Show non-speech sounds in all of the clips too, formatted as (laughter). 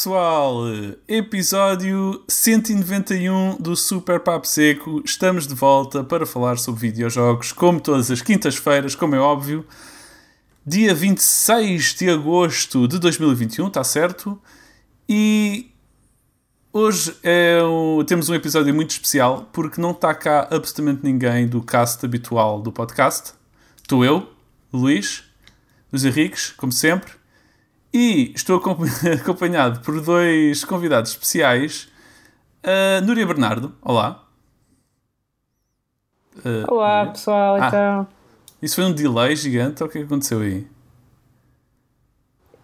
pessoal, episódio 191 do Super Papo Seco. Estamos de volta para falar sobre videojogos, como todas as quintas-feiras, como é óbvio. Dia 26 de agosto de 2021, está certo? E hoje é um, temos um episódio muito especial porque não está cá absolutamente ninguém do cast habitual do podcast. Estou eu, Luís, Luís Henriques, como sempre. E estou (laughs) acompanhado por dois convidados especiais. Uh, Núria Bernardo, olá. Uh, olá, pessoal, ah, então. Isso foi um delay gigante ou o que aconteceu aí?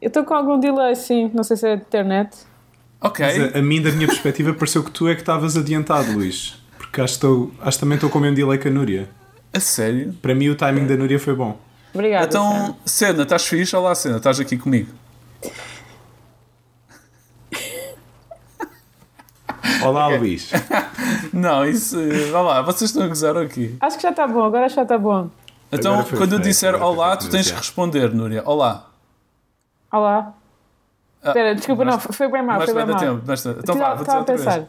Eu estou com algum delay, sim. Não sei se é a internet. Ok. Mas a, a mim, da minha perspectiva, pareceu que tu é que estavas adiantado, Luís. Porque acho, estou, acho que também estou com o mesmo delay que a Núria. A sério? Para mim, o timing da Núria foi bom. Obrigada. Então, Cena, estás fixe? Olá, Cena, estás aqui comigo. Olá, okay. Luís. Não, isso. Olá, vocês estão a gozar aqui. Acho que já está bom, agora já está bom. Então, quando eu disser olá, tu tens que responder, Núria. Olá. Olá. Ah, Espera, desculpa, não, foi bem mal, foi bem mal. Tempo, basta. Então vá, vou dizer outra pensar.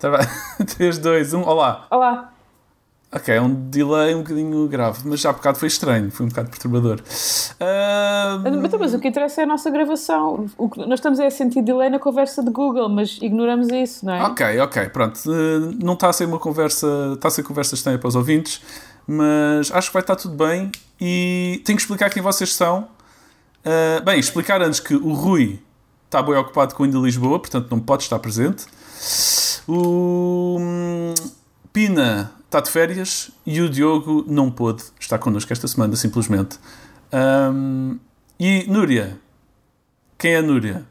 vez. 3, 2, 1, olá. Olá. Ok, é um delay um bocadinho grave, mas já há bocado foi estranho, foi um bocado perturbador. Uh... Mas o que interessa é a nossa gravação. O que nós estamos é a sentir delay na conversa de Google, mas ignoramos isso, não é? Ok, ok, pronto. Uh, não está a ser uma conversa, está a ser conversa estranha para os ouvintes, mas acho que vai estar tudo bem e tenho que explicar quem vocês são. Uh, bem, explicar antes que o Rui está bem ocupado com o Inda Lisboa, portanto não pode estar presente. O hum, Pina está de férias e o Diogo não pôde estar connosco esta semana, simplesmente. Um, e Núria? Quem é a Núria?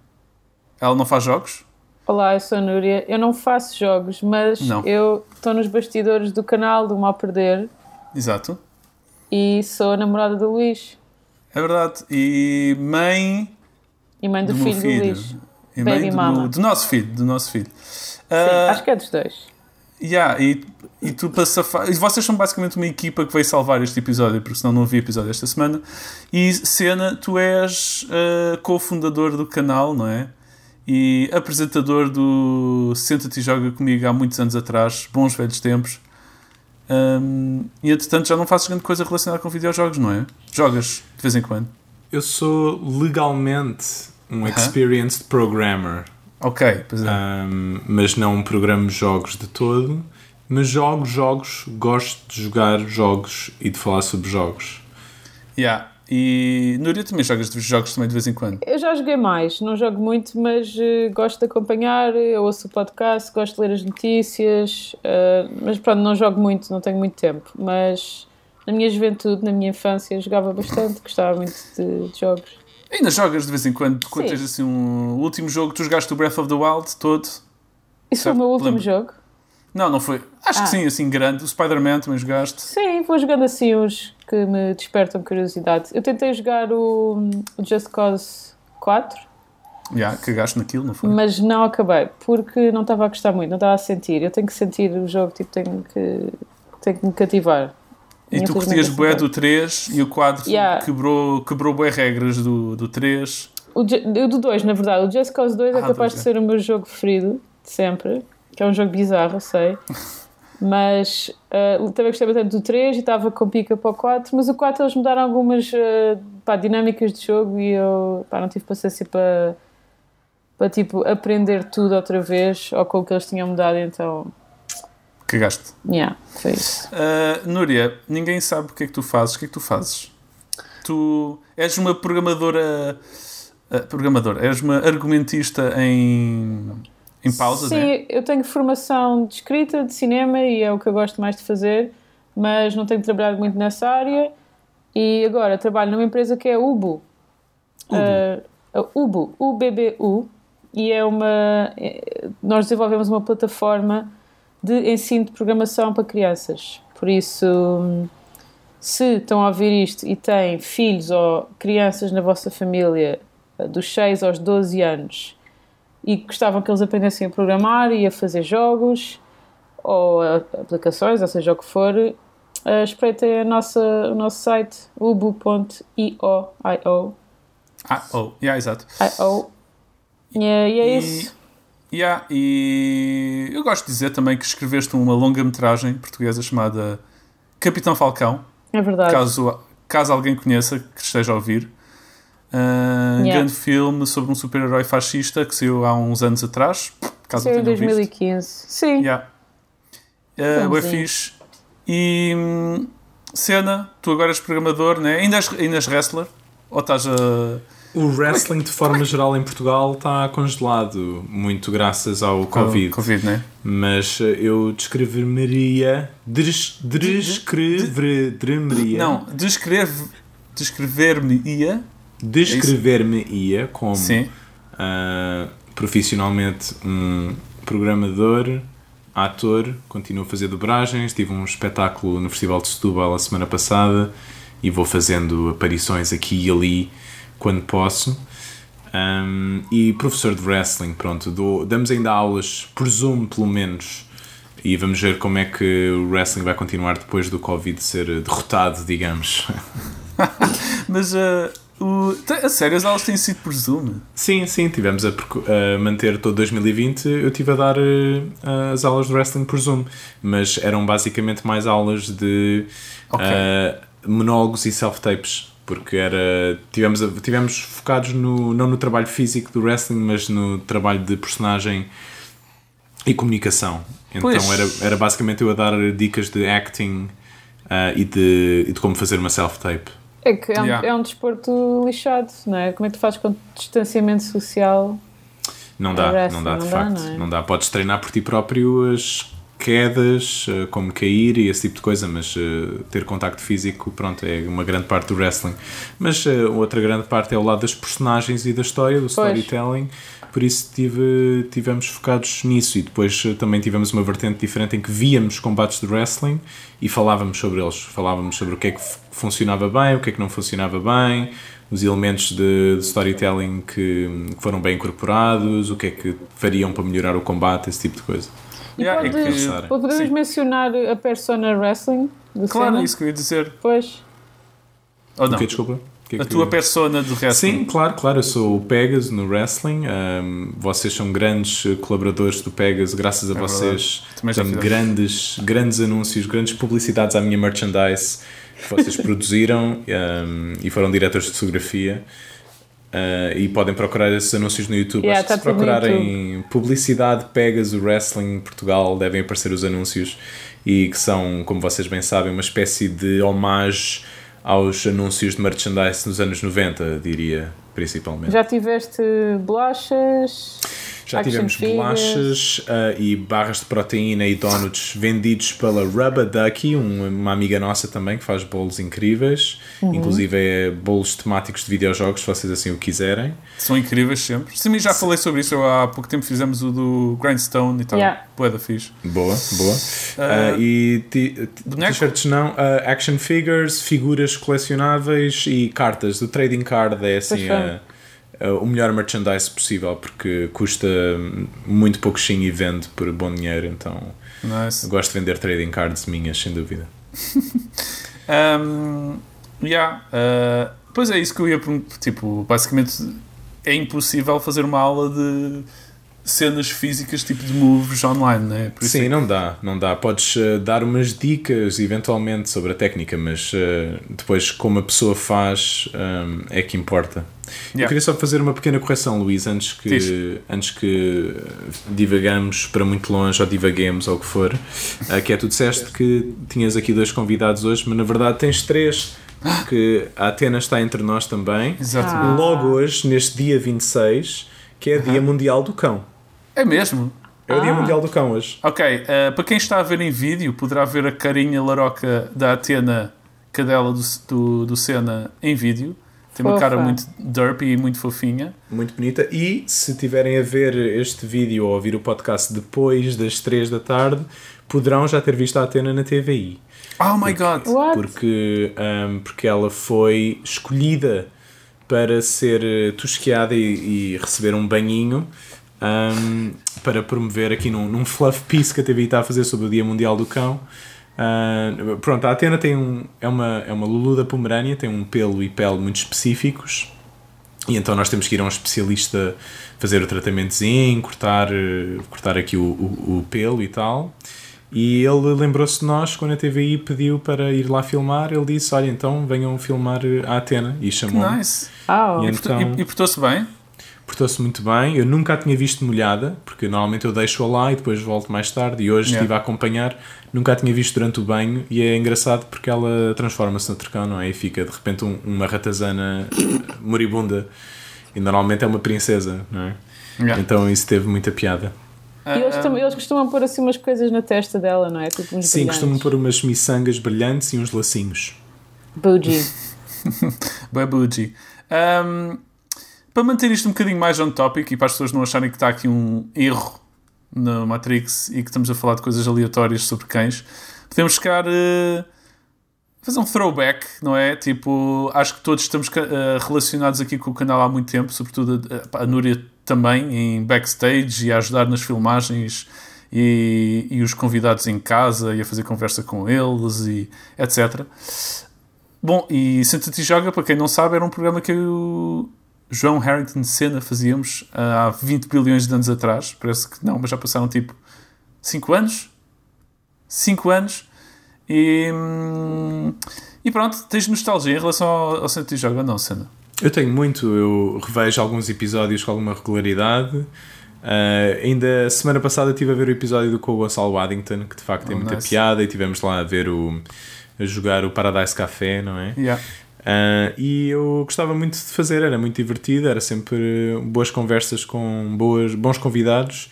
Ela não faz jogos? Olá, eu sou a Núria. Eu não faço jogos, mas não. eu estou nos bastidores do canal do Mal Perder. Exato. E sou a namorada do Luís. É verdade. E mãe. E mãe do, do filho, filho, do Luís. E mãe do, do, nosso filho. Do nosso filho. Sim, uh, acho que é dos dois. Yeah, e, e tu para safar. Vocês são basicamente uma equipa que veio salvar este episódio, porque senão não havia episódio esta semana. E Cena, tu és uh, cofundador do canal, não é? E apresentador do Senta-te e Joga comigo há muitos anos atrás, bons velhos tempos. Um, e entretanto já não fazes grande coisa relacionada com videojogos, não é? Jogas de vez em quando. Eu sou legalmente um uh -huh. experienced programmer. Ok, pois é. Um, mas não programo jogos de todo. Mas jogo jogos, gosto de jogar jogos e de falar sobre jogos. Yeah. E Núria, também jogas jogos também de vez em quando? Eu já joguei mais, não jogo muito, mas uh, gosto de acompanhar, eu ouço o podcast, gosto de ler as notícias, uh, mas pronto, não jogo muito, não tenho muito tempo. Mas na minha juventude, na minha infância, jogava bastante, gostava muito de, de jogos. Ainda jogas de vez em quando, quando tens assim um o último jogo, tu jogaste o Breath of the Wild todo. Isso foi o meu último jogo? Não, não foi. Acho ah. que sim, assim grande. O Spider-Man também jogaste. Sim, vou jogando assim os que me despertam curiosidade. Eu tentei jogar o, o Just Cause 4. Já, yeah, cagaste naquilo, não foi? Mas não acabei, porque não estava a gostar muito, não estava a sentir. Eu tenho que sentir o jogo, tipo, tenho que, tenho que me cativar. E tu curtias bué do 3 e o 4 yeah. quebrou, quebrou bué regras do, do 3. O, do 2, na verdade. O Just Cause 2 é ah, é capaz de ser o meu jogo preferido de sempre. Que é um jogo bizarro, sei. (laughs) Mas uh, também gostei bastante do 3 e estava com pica para o 4. Mas o 4 eles mudaram algumas uh, pá, dinâmicas de jogo e eu pá, não tive paciência para, para tipo, aprender tudo outra vez ou com o que eles tinham mudado. Então Cagaste. Yeah, foi isso. Uh, Núria, ninguém sabe o que é que tu fazes. O que é que tu fazes? Tu és uma programadora. Uh, programadora, és uma argumentista em, em pausa, Sim, né? eu tenho formação de escrita, de cinema e é o que eu gosto mais de fazer, mas não tenho trabalhado muito nessa área. E agora trabalho numa empresa que é Ubu. Ubu. Uh, Ubu, U-B-B-U. E é uma. É, nós desenvolvemos uma plataforma de ensino de programação para crianças. Por isso, se estão a ouvir isto e têm filhos ou crianças na vossa família eh, dos 6 aos 12 anos e gostavam que eles aprendessem a programar e a fazer jogos ou aplicações, ou seja o que for, uh, espreitem a nossa, o nosso site ubu.io. Ah, oh, yeah, exato. IO Yeah, e é isso. Yeah, e eu gosto de dizer também que escreveste uma longa-metragem portuguesa chamada Capitão Falcão, É verdade. caso, caso alguém conheça, que esteja a ouvir. Uh, Yeah. Grande filme sobre um super-herói fascista que saiu há uns anos atrás. Caso Saiu em tenham visto. 2015. Sim. Yeah. Uh, Filmezinho. fixe. E hum, cena, tu agora és programador, né? ainda, és, ainda és wrestler? Ou estás a. O wrestling, de forma geral, em Portugal está congelado, muito graças ao Covid. Covid, né? Mas eh, eu descrever-me-ia. Des, descrever-me-ia. Não, descreve, descrever-me-ia. Descrever-me-ia como ah, profissionalmente um programador, ator, continuo a fazer dobragens. Tive um espetáculo no Festival de Setúbal a semana passada e vou fazendo aparições aqui e ali quando posso. Um, e professor de wrestling, pronto, dou- damos ainda aulas por Zoom, pelo menos, e vamos ver como é que o wrestling vai continuar depois do Covid ser derrotado, digamos. (laughs) Mas uh, o, a sério, as aulas têm sido por Zoom. Sim, sim, tivemos a, a manter todo 2020. Eu estive a dar eh, as aulas de wrestling por Zoom, mas eram basicamente mais aulas de Ok. eh, monólogos e self-tapes. Porque era, tivemos, tivemos focados no, não no trabalho físico do wrestling, mas no trabalho de personagem e comunicação. Então Pois. era, era basicamente eu a dar dicas de acting eh, e, de, e de como fazer uma self-tape. É que é um, Yeah. é um desporto lixado, não é? Como é que tu fazes com distanciamento social? Não dá, não dá de não dá, facto. não é? Não dá. Podes treinar por ti próprio as quedas, eh, como cair e esse tipo de coisa, mas eh, ter contacto físico, pronto, é uma grande parte do wrestling. Mas eh, outra grande parte é o lado das personagens e da história, do storytelling. Por isso tive, tivemos focados nisso e depois também tivemos uma vertente diferente em que víamos combates de wrestling e falávamos sobre eles. Falávamos sobre o que é que funcionava bem, o que é que não funcionava bem, os elementos de, de storytelling que, que foram bem incorporados, o que é que fariam para melhorar o combate, esse tipo de coisa. E Yeah, é podes, que- podemos Sim. mencionar a persona wrestling Claro, cena? é isso que eu ia dizer. Pois. Ou não? O que desculpa? Que é A que- tua persona de wrestling. Sim, claro, claro. Eu sou o Pegas no wrestling. Um, vocês são grandes colaboradores do Pegas. Graças a É vocês, Também já tenho fizemos. grandes, grandes anúncios, grandes publicidades à minha merchandise que vocês (laughs) produziram um, e foram diretores de fotografia. Uh, e podem procurar esses anúncios no YouTube. Yeah, Acho que tá se procurarem publicidade Pegas, o Wrestling Portugal, devem aparecer os anúncios e que são, como vocês bem sabem, uma espécie de homage aos anúncios de merchandise nos anos 90, diria, principalmente. Já tiveste bolachas? Já tivemos bolachas ah, e barras de proteína e donuts vendidos pela Rubba Ducky, um- uma amiga nossa também que faz bolos incríveis, Uhum. inclusive é bolos temáticos de videojogos, se vocês assim o quiserem. São incríveis sempre. Sim, já falei sobre isso. Eu, há pouco tempo fizemos o do Grindstone e tal. Yeah. Boa da fixe. Boa, boa. E ti- ti- boneco? t-shirts não, action figures, figuras colecionáveis e cartas. O trading card é assim Pois o melhor merchandise possível porque custa muito pouquinho e vende por bom dinheiro, então Nice. gosto de vender trading cards minhas, sem dúvida. (laughs) Um, yeah, uh, pois é isso que eu ia perguntar. Tipo, basicamente é impossível fazer uma aula de cenas físicas, tipo de moves online, né? Por isso Sim, é não dá, não dá. Podes eh, dar umas dicas eventualmente sobre a técnica, mas eh, depois como a pessoa faz eh, é que importa. Eu Yeah. queria só fazer uma pequena correção, Luís, antes que, antes que divagamos para muito longe ou divaguemos ou o que for, eh, que é tu disseste que tinhas aqui dois convidados hoje, mas na verdade tens três, porque a Atena está entre nós também. Exatamente. Logo hoje, neste dia 26, que é Dia Mundial do Cão. É mesmo? É o Dia Ah. Mundial do Cão hoje. Ok, uh, para quem está a ver em vídeo, poderá ver a carinha laroca da Atena, cadela do, do, do Senna, em vídeo. Tem uma Fofa. cara muito derpy e muito fofinha. Muito bonita. E se tiverem a ver este vídeo ou a ouvir o podcast depois das 3 da tarde, poderão já ter visto a Atena na TVI. Oh my god! What? Porque, ahm, porque ela foi escolhida para ser eh, tosqueada e, e receber um banhinho ahm, para promover aqui num, num fluff piece que a TVI está a fazer sobre o Dia Mundial do Cão. Ah, pronto, a Atena tem um, é, uma, é uma Lulu da Pomerânia, tem um pelo e pele muito específicos E então nós temos que ir a um especialista fazer o tratamentozinho, cortar, cortar aqui o, o, o pelo e tal. E ele lembrou-se de nós quando a TVI pediu para ir lá filmar. Ele disse: Olha, então venham filmar a Atena. E chamou. Nice. Oh. E E, então e portou-se bem? Portou-se muito bem. Eu nunca a tinha visto molhada, porque normalmente eu deixo-a lá e depois volto mais tarde. E hoje Yeah. estive a acompanhar, nunca a tinha visto durante o banho. E é engraçado porque ela transforma-se no tricão, não é? E fica de repente um- uma ratazana (coughs) moribunda. E normalmente é uma princesa, não é? Yeah. Então isso teve muita piada. E eles, Ah, tam- eles costumam pôr assim umas coisas na testa dela, não é? Tipo Sim, brilhantes. costumam pôr umas miçangas brilhantes e uns lacinhos. Bougie. (laughs) Babuji. Um, para manter isto um bocadinho mais on topic e para as pessoas não acharem que está aqui um erro na Matrix e que estamos a falar de coisas aleatórias sobre cães, podemos ficar eh, fazer um throwback, não é? Tipo, acho que todos estamos eh, relacionados aqui com o canal há muito tempo, sobretudo a, a Núria também, em backstage e a ajudar nas filmagens e, e os convidados em casa e a fazer conversa com eles e etc. Bom, e Senta-te Joga, para quem não sabe, era um programa que eu João Harrington Senna fazíamos ah, há 20 bilhões de anos atrás. Parece que não, mas já passaram tipo 5 anos. 5 anos. E, hum, e pronto, tens nostalgia em relação ao, ao Senta-te e Joga, não, Senna? Eu tenho muito, eu revejo alguns episódios com alguma regularidade. Ah, ainda semana passada estive a ver o episódio do com o Gonçalo Waddington, que de facto tem Oh, muita nice. piada, e tivemos lá a ver o a jogar o Paradise Café, não é? Yeah. Ah, e eu gostava muito de fazer, era muito divertido, era sempre boas conversas com boas, bons convidados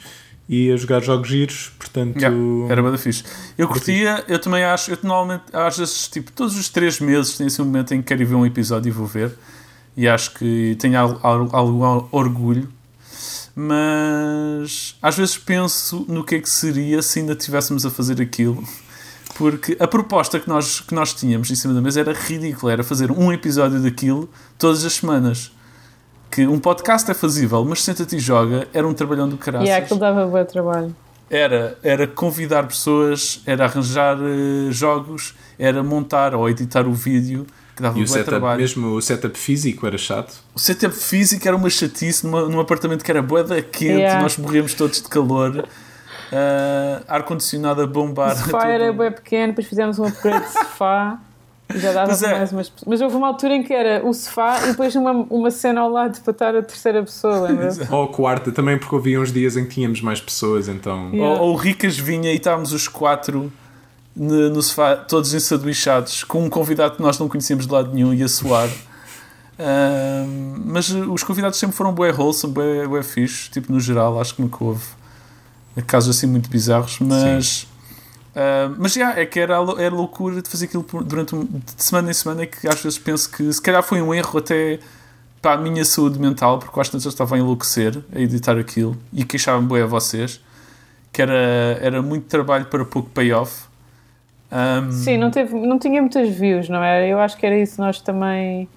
e a jogar jogos giros, portanto. Yeah, era bada fixe. Eu curtia, eu também acho, eu normalmente, às vezes, tipo, todos os 3 meses tem assim um momento em que quero ver um episódio e vou ver. E acho que tenho al- al- algum orgulho. Mas às vezes penso no que é que seria se ainda estivéssemos a fazer aquilo. Porque a proposta que nós, que nós tínhamos em cima da mesa era ridícula. Era fazer um episódio daquilo todas as semanas. Que um podcast é fazível, mas senta-te e joga era um trabalhão do caralho. E yeah, aquilo dava bom trabalho. Era, era convidar pessoas, era arranjar eh, jogos, era montar ou editar o vídeo, que dava E um o bom setup, trabalho. mesmo o setup físico era chato. O setup físico era uma chatice numa, num apartamento que era boeda quente, Yeah. nós morríamos todos de calor, ah, ar-condicionado a O bombar. sofá tudo. era bem pequeno, depois fizemos um upgrade de sofá e já dava Mas é. mais umas pessoas. Mas houve uma altura em que era o sofá e depois uma, uma cena ao lado para estar a terceira pessoa, lembra? Ou quarta também, porque havia uns dias em que tínhamos mais pessoas, então. Yeah. Ou, ou o Ricas vinha e estávamos os quatro no, no sofá, todos ensaduichados, com um convidado que nós não conhecíamos de lado nenhum e a suar. Ah, mas os convidados sempre foram bué wholesome, bué, bué fixe, tipo no geral, acho que nunca houve casos assim muito bizarros, mas. ah, mas já, é que era, era loucura de fazer aquilo por- durante um, de semana em semana é que às vezes penso que se calhar foi um erro até para a minha saúde mental, porque às vezes eu estava a enlouquecer a editar aquilo e queixava-me bem a vocês que era, era muito trabalho para pouco payoff. Um, Sim, não, teve, não tinha muitas views, não era? Eu acho que era isso, nós também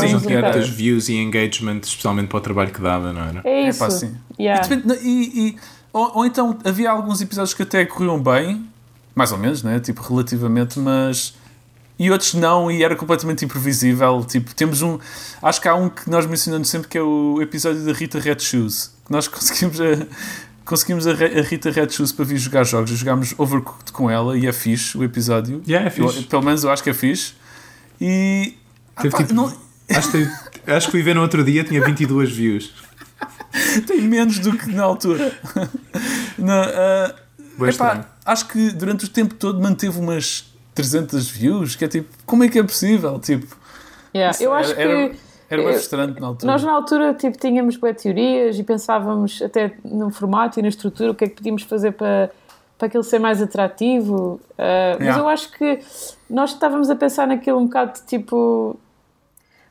Sim, tinha tantas views e engagement, especialmente para o trabalho que dava, não era? É É isso. pá, sim. Yeah. E e- e- ou, ou então havia alguns episódios que até corriam bem, mais ou menos, né? Tipo, relativamente, mas. E outros não, e era completamente imprevisível. Tipo, temos um. Acho que há um que nós mencionamos sempre que é o episódio da Rita Red Shoes. Que nós (laughs) conseguimos a, conseguimos a, a Rita Red Shoes para vir jogar jogos. Jogámos Overcooked com ela e é fixe o episódio. Yeah, é fixe. Eu- pelo menos eu acho que é fixe. E. ah, Teve pá, tipo- não- Acho, que, acho que fui ver no outro dia, tinha 22 views. tem menos do que na altura. Ah, Bué epá, acho que durante o tempo todo manteve umas 300 views, que é tipo, como é que é possível? Tipo, Yeah. Eu acho era, que era bem frustrante na altura. nós na altura tipo, tínhamos boas teorias e pensávamos até no formato e na estrutura o que é que podíamos fazer para, para aquilo ser mais atrativo. Uh, Mas Yeah. eu acho que nós estávamos a pensar naquilo um bocado de tipo.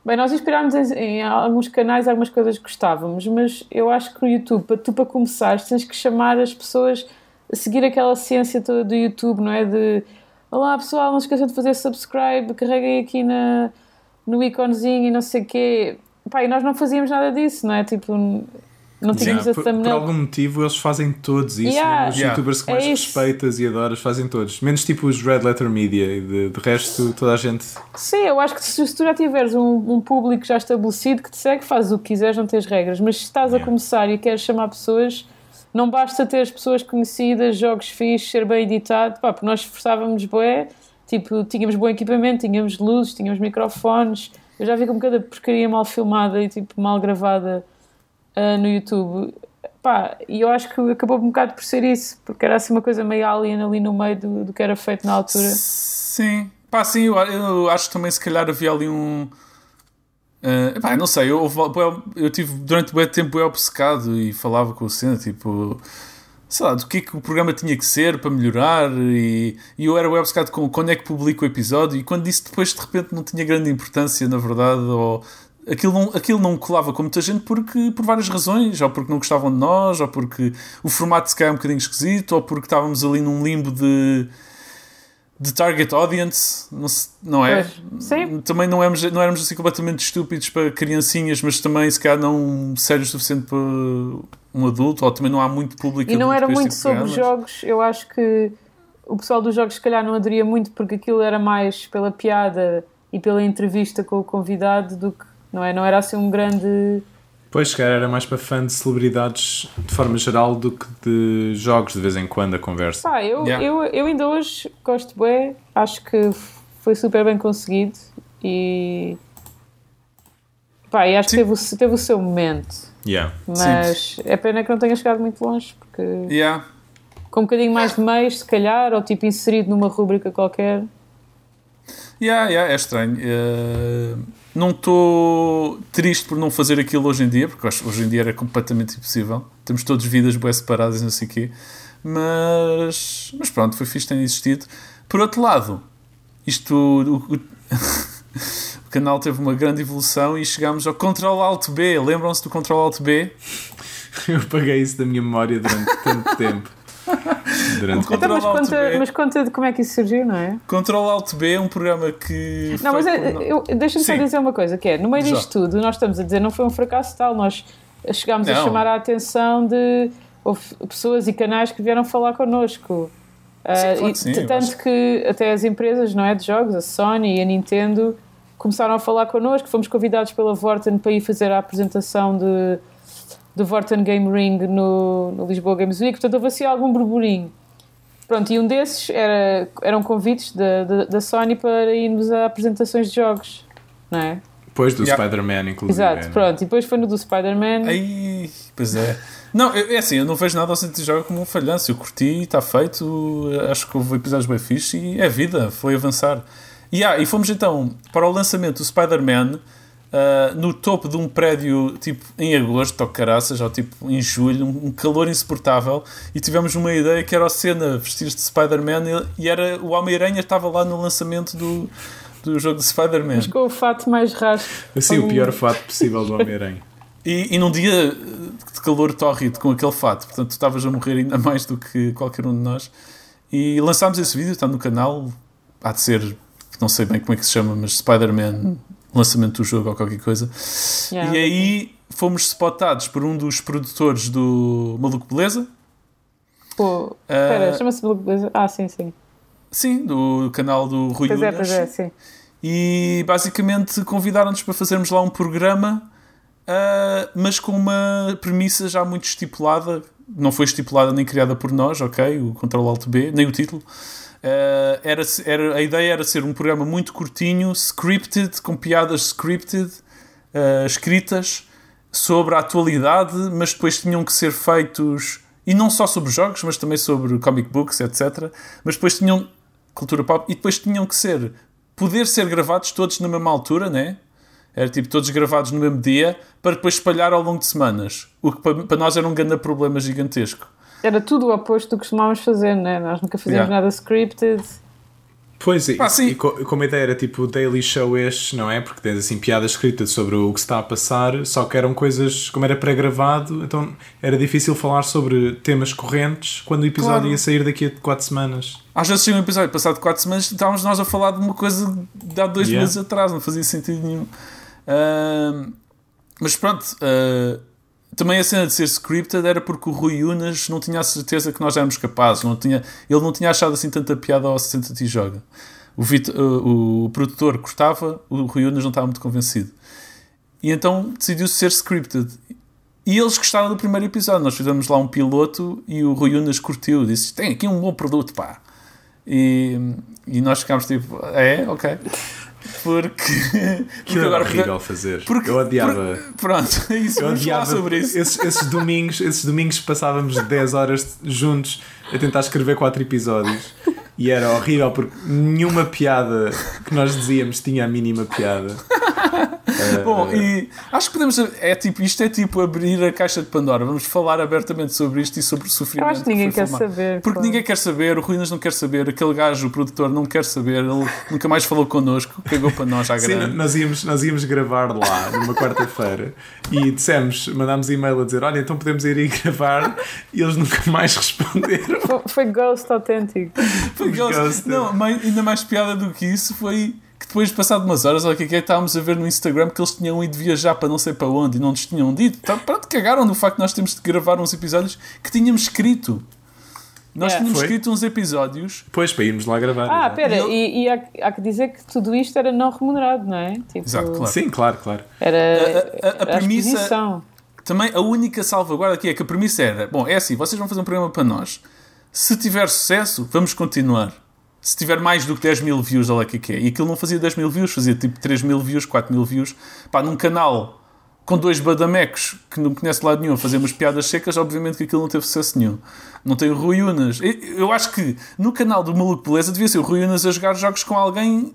Bem, nós inspirámos em, em alguns canais algumas coisas que gostávamos, mas eu acho que o YouTube, para tu para começares, tens que chamar as pessoas a seguir aquela ciência toda do YouTube, não é? De Olá pessoal, não esqueçam de fazer subscribe, carreguem aqui na, no íconezinho e não sei o quê. Pá, e nós não fazíamos nada disso, não é? Tipo, não tínhamos Yeah, a por, por thumbnail. algum motivo eles fazem todos isso, Yeah. os Yeah. youtubers que É mais isso. respeitas e adoras fazem todos. Menos tipo os Red Letter Media e de, de resto toda a gente. Sim, eu acho que se, se tu já tiveres um, um público já estabelecido que te segue, fazes o que quiseres, não tens regras. Mas se estás a começar e queres chamar pessoas, não basta ter as pessoas conhecidas, jogos fixos, ser bem editado, pá, porque nós esforçávamos bué, tipo, tínhamos bom equipamento, tínhamos luzes, tínhamos microfones. Eu já vi como cada porcaria mal filmada e tipo mal gravada ah, no YouTube. Pá, e eu acho que acabou um bocado por ser isso, porque era assim uma coisa meio alien ali no meio do, do que era feito na altura. Sim. Pá, sim, eu, eu acho também se calhar havia ali um. Uh, pá, não sei, eu, houve- eu tive durante muito tempo bem obcecado e falava com o Senna, tipo, sei lá, do que é que o programa tinha que ser para melhorar e, e eu era bem obcecado com quando é que publico o episódio e quando isso depois de repente não tinha grande importância, na verdade, ou aquilo não, aquilo não colava com muita gente porque, por várias razões, ou porque não gostavam de nós, ou porque o formato se calhar é um bocadinho esquisito, ou porque estávamos ali num limbo de de target audience, não, se- não é? Pois, sim. Também não éramos, não éramos assim completamente estúpidos para criancinhas, mas também se calhar não sérios o suficiente para um adulto, ou também não há muito público E não era muito tipo sobre programas. jogos, eu acho que o pessoal dos jogos se calhar não aderia muito porque aquilo era mais pela piada e pela entrevista com o convidado do que, não é? Não era assim um grande... Pois, se calhar era mais para fã de celebridades de forma geral do que de jogos de vez em quando a conversa. Pá, eu, Yeah. eu, eu ainda hoje gosto bem, acho que foi super bem conseguido e... Pá, e acho que Sim. teve o, teve o seu momento, Yeah. mas é pena que não tenha chegado muito longe porque Yeah. com um bocadinho mais de meios, se calhar, ou tipo inserido numa rúbrica qualquer. Yeah, yeah, é estranho. Eh, não estou triste por não fazer aquilo hoje em dia, porque hoje em dia era completamente impossível. Temos todos vidas bem separadas e não sei o quê. Mas, mas pronto, foi fixe ter existido. Por outro lado, isto. O, o- (laughs) o canal teve uma grande evolução e chegámos ao Ctrl Alt B. Lembram-se do Ctrl Alt B? Eu paguei isso da minha memória durante tanto (laughs) tempo. (laughs) Durante Então, mas, Control conta, mas conta de como é que isso surgiu, não é? Ctrl Alt B é um programa que. Não, mas é- por- eu- deixa-me só Sim. dizer uma coisa, que é, no meio Já. disto tudo, nós estamos a dizer, não foi um fracasso tal, nós chegámos a Não. chamar a atenção de houve pessoas e canais que vieram falar connosco. Ah, claro e sim, tanto que até as empresas não é, de jogos, a Sony e a Nintendo, começaram a falar connosco. Fomos convidados pela Vorten para ir fazer a apresentação de, do Vorten Game Ring no, no Lisboa Games Week. Portanto, houve assim algum burburinho. Pronto, e um desses era, eram convites da, da, da Sony para irmos a apresentações de jogos, não é? Depois do Yeah. Spider-Man, inclusive. Exato, pronto. E depois foi no do Spider-Man. Ai, pois é. Não, é é assim, eu não vejo nada ao Centro de Jogo como um falhanço. Eu curti, está feito, acho que houve episódios bem fixe e é vida, foi avançar. E, ah, e fomos então para o lançamento do Spider-Man ah, no topo de um prédio, tipo em agosto, ou caraças, ou tipo em julho, um, um calor insuportável. E tivemos uma ideia que era a cena vestir-se de Spider-Man e, e era o Homem-Aranha estava lá no lançamento do, do jogo de Spider-Man. Mas com o fato mais raso. Assim, o pior fato possível do Homem-Aranha. (laughs) E, e num dia de calor tórrido com aquele fato, portanto tu estavas a morrer ainda mais do que qualquer um de nós. E lançámos esse vídeo, está no canal, há de ser, não sei bem como é que se chama, mas Spider-Man, lançamento do jogo ou qualquer coisa. Yeah. E aí fomos spotados por um dos produtores do Maluco Beleza, Pô, Ah, chama-se Maluco Beleza? Ah, sim, sim. sim, do canal do Rui Pois é, pois é, sim. E basicamente convidaram-nos para fazermos lá um programa, ah, mas com uma premissa já muito estipulada. Não foi estipulada nem criada por nós, ok? O Ctrl Alt B, nem o título. Ah, era, era, a ideia era ser um programa muito curtinho, scripted, com piadas scripted, ah, escritas sobre a atualidade, mas depois tinham que ser feitos, e não só sobre jogos, mas também sobre comic books, etc. Mas depois tinham cultura pop, e depois tinham que ser, poder ser gravados todos na mesma altura, né? Era tipo todos gravados no mesmo dia, para depois espalhar ao longo de semanas. O que para nós era um grande problema gigantesco. Era tudo o oposto do que costumávamos fazer, né? Nós nunca fazíamos Yeah. nada scripted. Pois, e, Pá, sim. e co- como a ideia era tipo daily show este, não é? Porque tens assim piadas escritas sobre o que se está a passar, só que eram coisas, como era pré-gravado, então era difícil falar sobre temas correntes quando o episódio Claro. ia sair daqui a 4 semanas. Às vezes tinha um episódio passado 4 semanas e estávamos nós a falar de uma coisa de há dois Yeah. meses atrás, não fazia sentido nenhum. Ahm, mas pronto, ah, também a cena de ser scripted era porque o Rui Unas não tinha a certeza que nós éramos capazes. Não tinha, ele não tinha achado assim tanta piada ao 60 T joga. O, o, o, produtor gostava, o Rui Unas não estava muito convencido. E então decidiu ser scripted. E eles gostaram do primeiro episódio. Nós fizemos lá um piloto e o Rui Unas curtiu. Disse: Tem aqui um bom produto, pá. E, e nós ficámos tipo: É, ok. Porque. (laughs) Que era agora, horrível fazer. Porque, eu odiava. Por, pronto, (laughs) isso. Eu vamos odiava falar sobre isso. Esses, esses, domingos, esses domingos passávamos 10 horas juntos a tentar escrever 4 episódios. E era horrível porque nenhuma piada que nós dizíamos tinha a mínima piada. (laughs) Bom, e acho que podemos. É tipo, isto é tipo abrir a caixa de Pandora. Vamos falar abertamente sobre isto e sobre o sofrimento. Eu acho que ninguém que quer saber. Porque claro. ninguém quer saber, o Ruínas não quer saber, aquele gajo, o produtor, não quer saber, ele nunca mais falou connosco, cagou para nós à grande. Sim, nós íamos, nós íamos gravar lá numa quarta-feira e dissemos, mandámos e-mail a dizer: Olha, então podemos ir aí gravar e eles nunca mais responderam. Foi, foi ghost autêntico. Foi ghost. ghost. Não, mais, ainda mais piada do que isso foi que depois de passado umas horas, olha o que é que estávamos a ver no Instagram que eles tinham ido viajar para não sei para onde e não nos tinham dito. Tá, pronto, cagaram no facto de nós temos de gravar uns episódios que tínhamos escrito. Nós yeah. tínhamos Foi? escrito uns episódios. Pois, para irmos lá gravar. Ah, espera, e, e, há, há, que dizer que tudo isto era não remunerado, não é? Tipo, Exato, claro. Sim, claro, claro. Era a, a, a, a premissa. Também a única salvaguarda aqui é que a premissa era: bom, é assim, vocês vão fazer um programa para nós. Se tiver sucesso, vamos continuar se tiver mais do que 10 mil views, olha que é. E aquilo não fazia 10 mil views, fazia tipo 3 mil views, 4 mil views. Pá, num canal com dois badamecos que não conhece lado nenhum, fazemos piadas secas, obviamente que aquilo não teve sucesso nenhum. Não tem o Rui Unas. Eu acho que no canal do Maluco Beleza devia ser o Rui Unas a jogar jogos com alguém,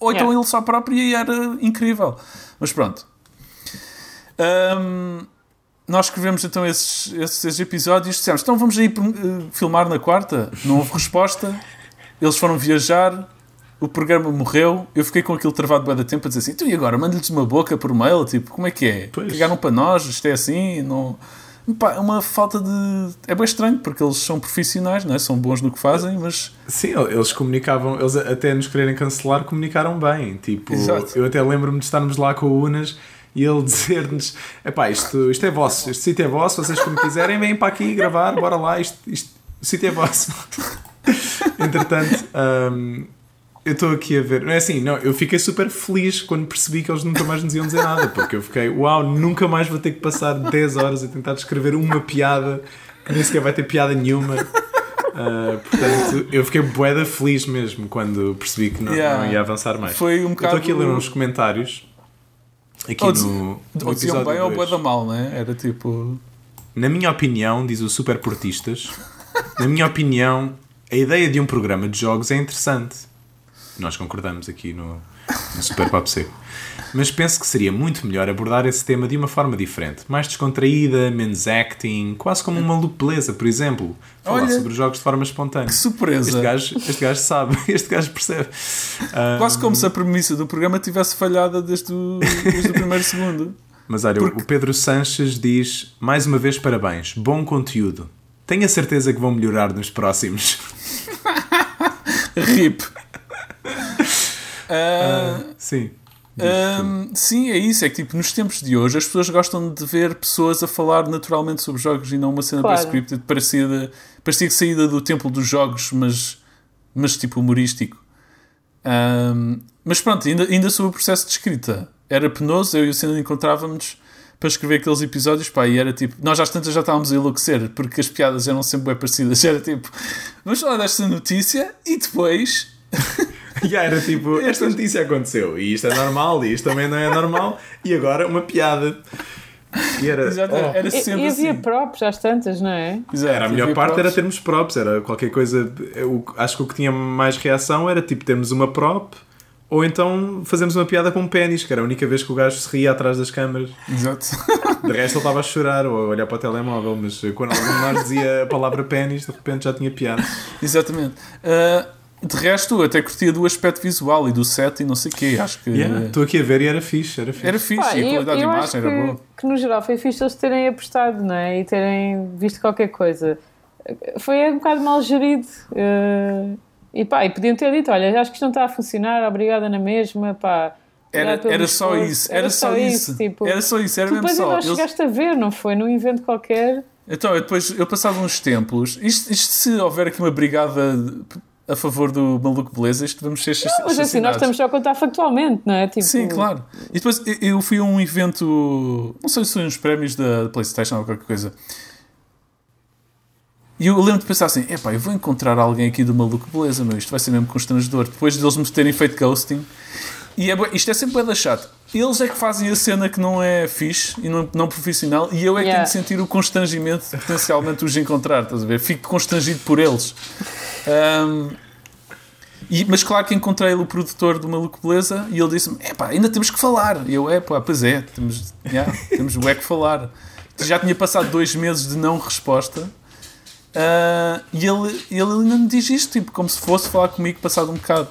ou então yeah. ele só próprio e era incrível. Mas pronto. Um, nós escrevemos então esses, esses episódios, dissemos, então vamos aí uh, filmar na quarta. Não houve resposta. Eles foram viajar, o programa morreu, eu fiquei com aquilo travado bem da tempo a dizer assim, tu e agora, manda-lhes uma boca por mail, tipo, como é que é? Pois. Cagaram para nós, isto é assim, não... é uma falta de... É bem estranho, porque eles são profissionais, não é? São bons no que fazem, mas... Sim, eles comunicavam, eles até nos quererem cancelar, comunicaram bem, tipo... Exato. Eu até lembro-me de estarmos lá com o Unas e ele (laughs) dizer-nos: epá, isto, isto é vosso, este sítio é vosso, vocês como quiserem, vêm para aqui gravar, bora lá, isto, isto, o sítio é vosso. (laughs) (laughs) Entretanto, um, eu estou aqui a ver. Não é assim, não, eu fiquei super feliz quando percebi que eles nunca mais nos iam dizer nada, porque eu fiquei, uau, nunca mais vou ter que passar 10 horas a tentar descrever uma piada que nem sequer vai ter piada nenhuma. Uh, portanto, eu fiquei boeda feliz mesmo quando percebi que não, yeah. não ia avançar mais. Foi um bocado... Eu estou aqui a ler uns comentários aqui ou no, no episódio bem ou boeda mal, né? Era tipo... Na minha opinião, diz o Super Portistas, na minha opinião, a ideia de um programa de jogos é interessante. Nós concordamos aqui no, no Super Pop Seco. Mas penso que seria muito melhor abordar esse tema de uma forma diferente, mais descontraída, menos acting, quase como uma lupeleza, por exemplo. Falar Olha, sobre os jogos de forma espontânea. Que surpresa! Este gajo, este gajo sabe, (laughs) este gajo percebe. Quase um, como se a premissa do programa tivesse falhado desde o, desde o primeiro segundo. (laughs) Mas olha, Porque... o Pedro Sanches diz: mais uma vez, parabéns, bom conteúdo. Tenho a certeza que vão melhorar nos próximos. RIP. Uh, uh, sim. Um, sim, é isso. É que tipo, nos tempos de hoje as pessoas gostam de ver pessoas a falar naturalmente sobre jogos e não uma cena claro. scripted parecida, parecia que saída do templo dos jogos, mas, mas tipo humorístico. Um, mas pronto, ainda, ainda sobre o processo de escrita. Era penoso, eu e o Senna encontrávamos para escrever aqueles episódios, pá, e era tipo, nós às tantas já estávamos a enlouquecer, porque as piadas eram sempre bem parecidas, (laughs) era tipo, vamos falar desta notícia e depois. (laughs) e era tipo, esta notícia aconteceu e isto é normal e isto também não é normal e agora uma piada. E era, Exato, oh. era sempre e, e havia assim. props às tantas, não é? Exato, era a melhor parte props. era termos props, era qualquer coisa. Eu, acho que o que tinha mais reação era tipo termos uma prop ou então fazemos uma piada com um pênis, que era a única vez que o gajo se ria atrás das câmaras. Exato. De resto ele estava a chorar ou a olhar para o telemóvel, mas quando algum de nós dizia a palavra pênis, de repente já tinha piada. Exatamente. Uh, de resto, até curtia do aspecto visual e do set e não sei o quê. Acho que. Estou aqui a ver e era fixe. Era fixe, era fixe Pá, e a qualidade eu, eu de imagem era que, boa. Que no geral foi fixe eles terem apostado não é? e terem visto qualquer coisa. Foi um bocado mal gerido. Uh, e pá, e podiam ter dito: olha, acho que isto não está a funcionar, obrigada na mesma, pá. Era, era só esforço. isso, era, só isso. tipo, Era só isso, era mesmo depois só. ainda Eles- chegaste a ver, não foi? Num evento qualquer. Então, eu depois, eu passava uns tempos, isto, isto se houver aqui uma brigada a favor do maluco beleza, isto vamos ser Mas assim, nós estamos só a contar factualmente, não é? Tipo, Sim, claro. E depois eu- eu fui a um evento, não sei se foi uns prémios da PlayStation ou qualquer coisa. E eu lembro de pensar assim: epá, eu vou encontrar alguém aqui do maluco beleza, meu, isto vai ser mesmo constrangedor. Depois deles me terem feito ghosting. E é, isto é sempre da chato. Eles é que fazem a cena que não é fixe e não, não profissional, e eu é que Yeah. tenho de sentir o constrangimento de potencialmente os encontrar, estás a ver? Fico constrangido por eles. Ahm, e- mas claro que encontrei o produtor do Maluco Beleza e ele disse-me: Epá, ainda temos que falar. E eu, é pá, pois é, temos, yeah, temos o é que falar. Já tinha passado dois meses de não resposta ah, e ele, ele ainda me diz isto, tipo, como se fosse falar comigo passado um bocado.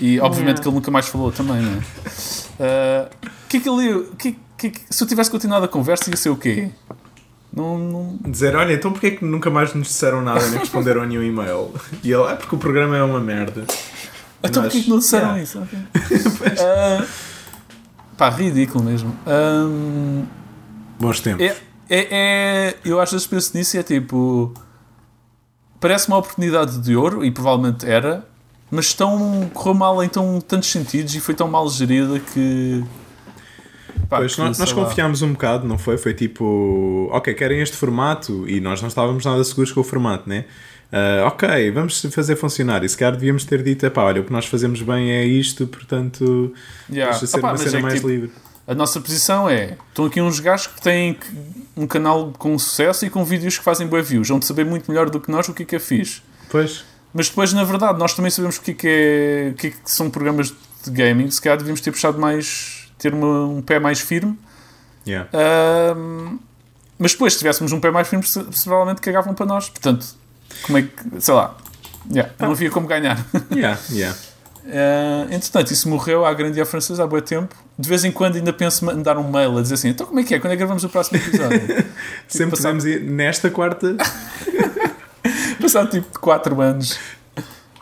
E obviamente Yeah. que ele nunca mais falou também, não é? Ah, O que é que ele que- que- que- se eu tivesse continuado a conversa, ia ser o quê? Não, não, Dizer, olha, então porquê é que nunca mais nos disseram nada nem responderam a nenhum e-mail? E ele, é porque o programa é uma merda. Então Nós- porquê que não disseram Yeah. isso? Ok. (laughs) Ah, pá, ridículo mesmo. Ahm, Bons tempos. é, é, é- eu às vezes penso nisso e é tipo. Parece uma oportunidade de ouro, e provavelmente era, mas tão, correu mal em tão, tantos sentidos e foi tão mal gerida que. pá, Pois, que, nós, nós confiámos um bocado, não foi? Foi tipo, ok, querem este formato e nós não estávamos nada seguros com o formato, né? Ah, ok, vamos fazer funcionar. E se calhar devíamos ter dito, "Epá, olha, o que nós fazemos bem é isto, portanto, Yeah. deixa ser Opá, uma cena é mais tipo, livre. A nossa posição é: estão aqui uns gajos que têm um canal com sucesso e com vídeos que fazem boas views. Vão saber muito melhor do que nós o que é que é fixe. Pois, Mas depois, na verdade, nós também sabemos o que é que, é, o que, é que são programas de gaming. Se calhar devíamos ter puxado mais. ter uma- um pé mais firme. yeah. Ahm, mas depois, se tivéssemos um pé mais firme, provavelmente cagavam para nós. Portanto, como é que. sei lá. Yeah, não havia como ganhar. Yeah, yeah. Uh, entretanto, isso morreu à grande e à francesa há bom tempo. De vez em quando ainda penso mandar um mail a dizer assim: então como é que é? Quando é que gravamos o próximo episódio? (laughs) Sempre passar- podemos ir nesta quarta. (laughs) Passado tipo 4 anos.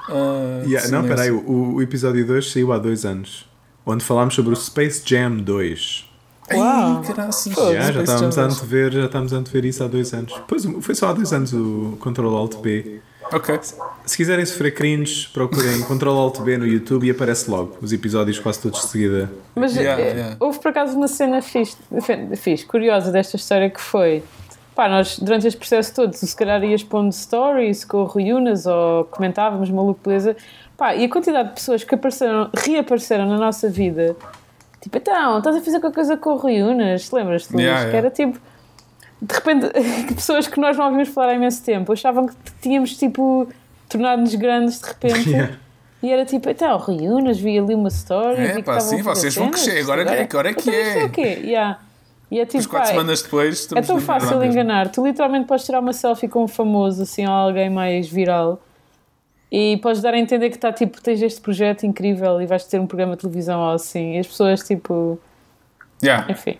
Uh, (laughs) Yeah, não, silêncio. peraí, o, o episódio 2 saiu há dois anos. Onde falámos sobre o Space Jam 2. Uau. Ai. Yeah, já Space estávamos a 2. antever, já estávamos a antever isso há dois anos. Pois, foi só há dois anos o Ctrl Alt B. Ok. Se quiserem sofrer cringe, procurem (laughs) Ctrl Alt B no YouTube e aparece logo os episódios quase todos de seguida. Mas Yeah, eh, yeah. houve por acaso uma cena fixe, fixe, curiosa desta história que foi. Pá, nós durante este processo todo, se calhar ias pondo stories com o Rui Unas ou comentávamos maluco beleza, pá, e a quantidade de pessoas que apareceram, reapareceram na nossa vida, tipo, então, estás a fazer qualquer coisa com o Rui Unas, lembras-te, Luís? Yeah, Que yeah. era tipo, de repente, (laughs) pessoas que nós não ouvimos falar há imenso tempo achavam que tínhamos tipo tornado-nos grandes de repente. Yeah. E era tipo, então, Rui Unas, vi ali uma story. É, pá, sim, vocês vão crescer, agora é que- agora é que então isto é. o quê? Yeah. E é tipo, Mas 4 pá, semanas depois. é tão fácil enganar. Tu literalmente podes tirar uma selfie com um famoso, assim, ou alguém mais viral. E podes dar a entender que tá, tipo, tens este projeto incrível e vais ter um programa de televisão ou assim. E as pessoas, tipo, Yeah. enfim.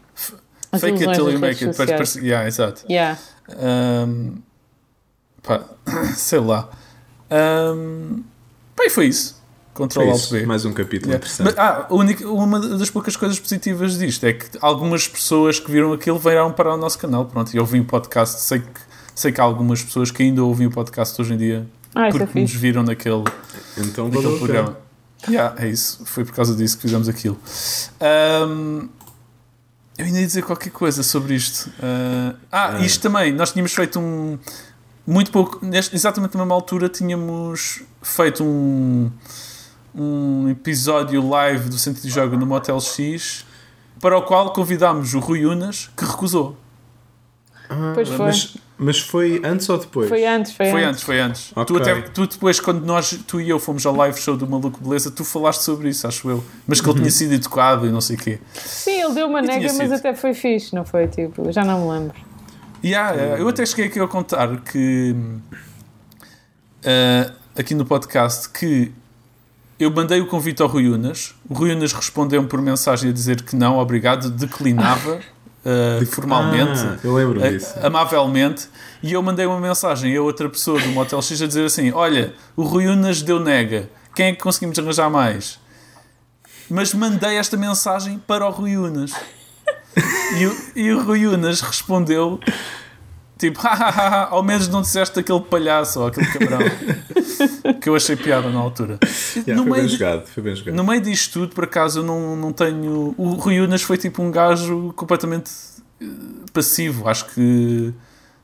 As Fake it till you make it. Sociais. Yeah, exato. Yeah. Um, pá, (coughs) sei lá. Um, pá, e foi isso. Control Alt B. mais um capítulo Yeah. interessante. Mas, ah, única- uma das poucas coisas positivas disto é que algumas pessoas que viram aquilo vieram para o nosso canal. Pronto, e ouvem o podcast. Sei que, sei que há algumas pessoas que ainda ouvem o podcast hoje em dia Ah, isso é porque nos fixe. viram naquele, Então naquele programa. Yeah, é isso. Foi por causa disso que fizemos aquilo. Um, eu ainda ia dizer qualquer coisa sobre isto. Uh, ah, isto também. Nós tínhamos feito um. Muito pouco. neste- exatamente na mesma altura tínhamos feito um. Um episódio live do Centro de Jogo no Motel X para o qual convidámos o Rui Unas que recusou. Pois foi. Mas, mas foi antes ou depois? Foi antes, foi, Foi antes. antes, foi antes. Ok. Tu, até, tu depois, quando nós, tu e eu fomos ao live show do Maluco Beleza, tu falaste sobre isso, acho eu. Mas que ele tinha sido educado e não sei o quê. Sim, ele deu uma E nega, mas sido. até foi fixe, não foi? Tipo, já não me lembro. Yeah, yeah. Eu até cheguei aqui a contar que ah, aqui no podcast que eu mandei o convite ao Rui Unas, o Rui Unas respondeu-me por mensagem a dizer que não, obrigado, declinava (laughs) ah, formalmente. Ah, eu lembro a- disso. amavelmente, e eu mandei uma mensagem a outra pessoa do Motel X a dizer assim: Olha, o Rui Unas deu nega, quem é que conseguimos arranjar mais? mas mandei esta mensagem para o Rui Unas. E o, e o Rui Unas respondeu tipo, (laughs) hahaha, ao menos não disseste aquele palhaço ou aquele cabrão (laughs) que eu achei piada na altura. Yeah, no, foi, meio bem de- jogado, foi bem jogado. no meio disto tudo, por acaso, eu não, não tenho. O Rui Unas foi tipo um gajo completamente eh, passivo. Acho que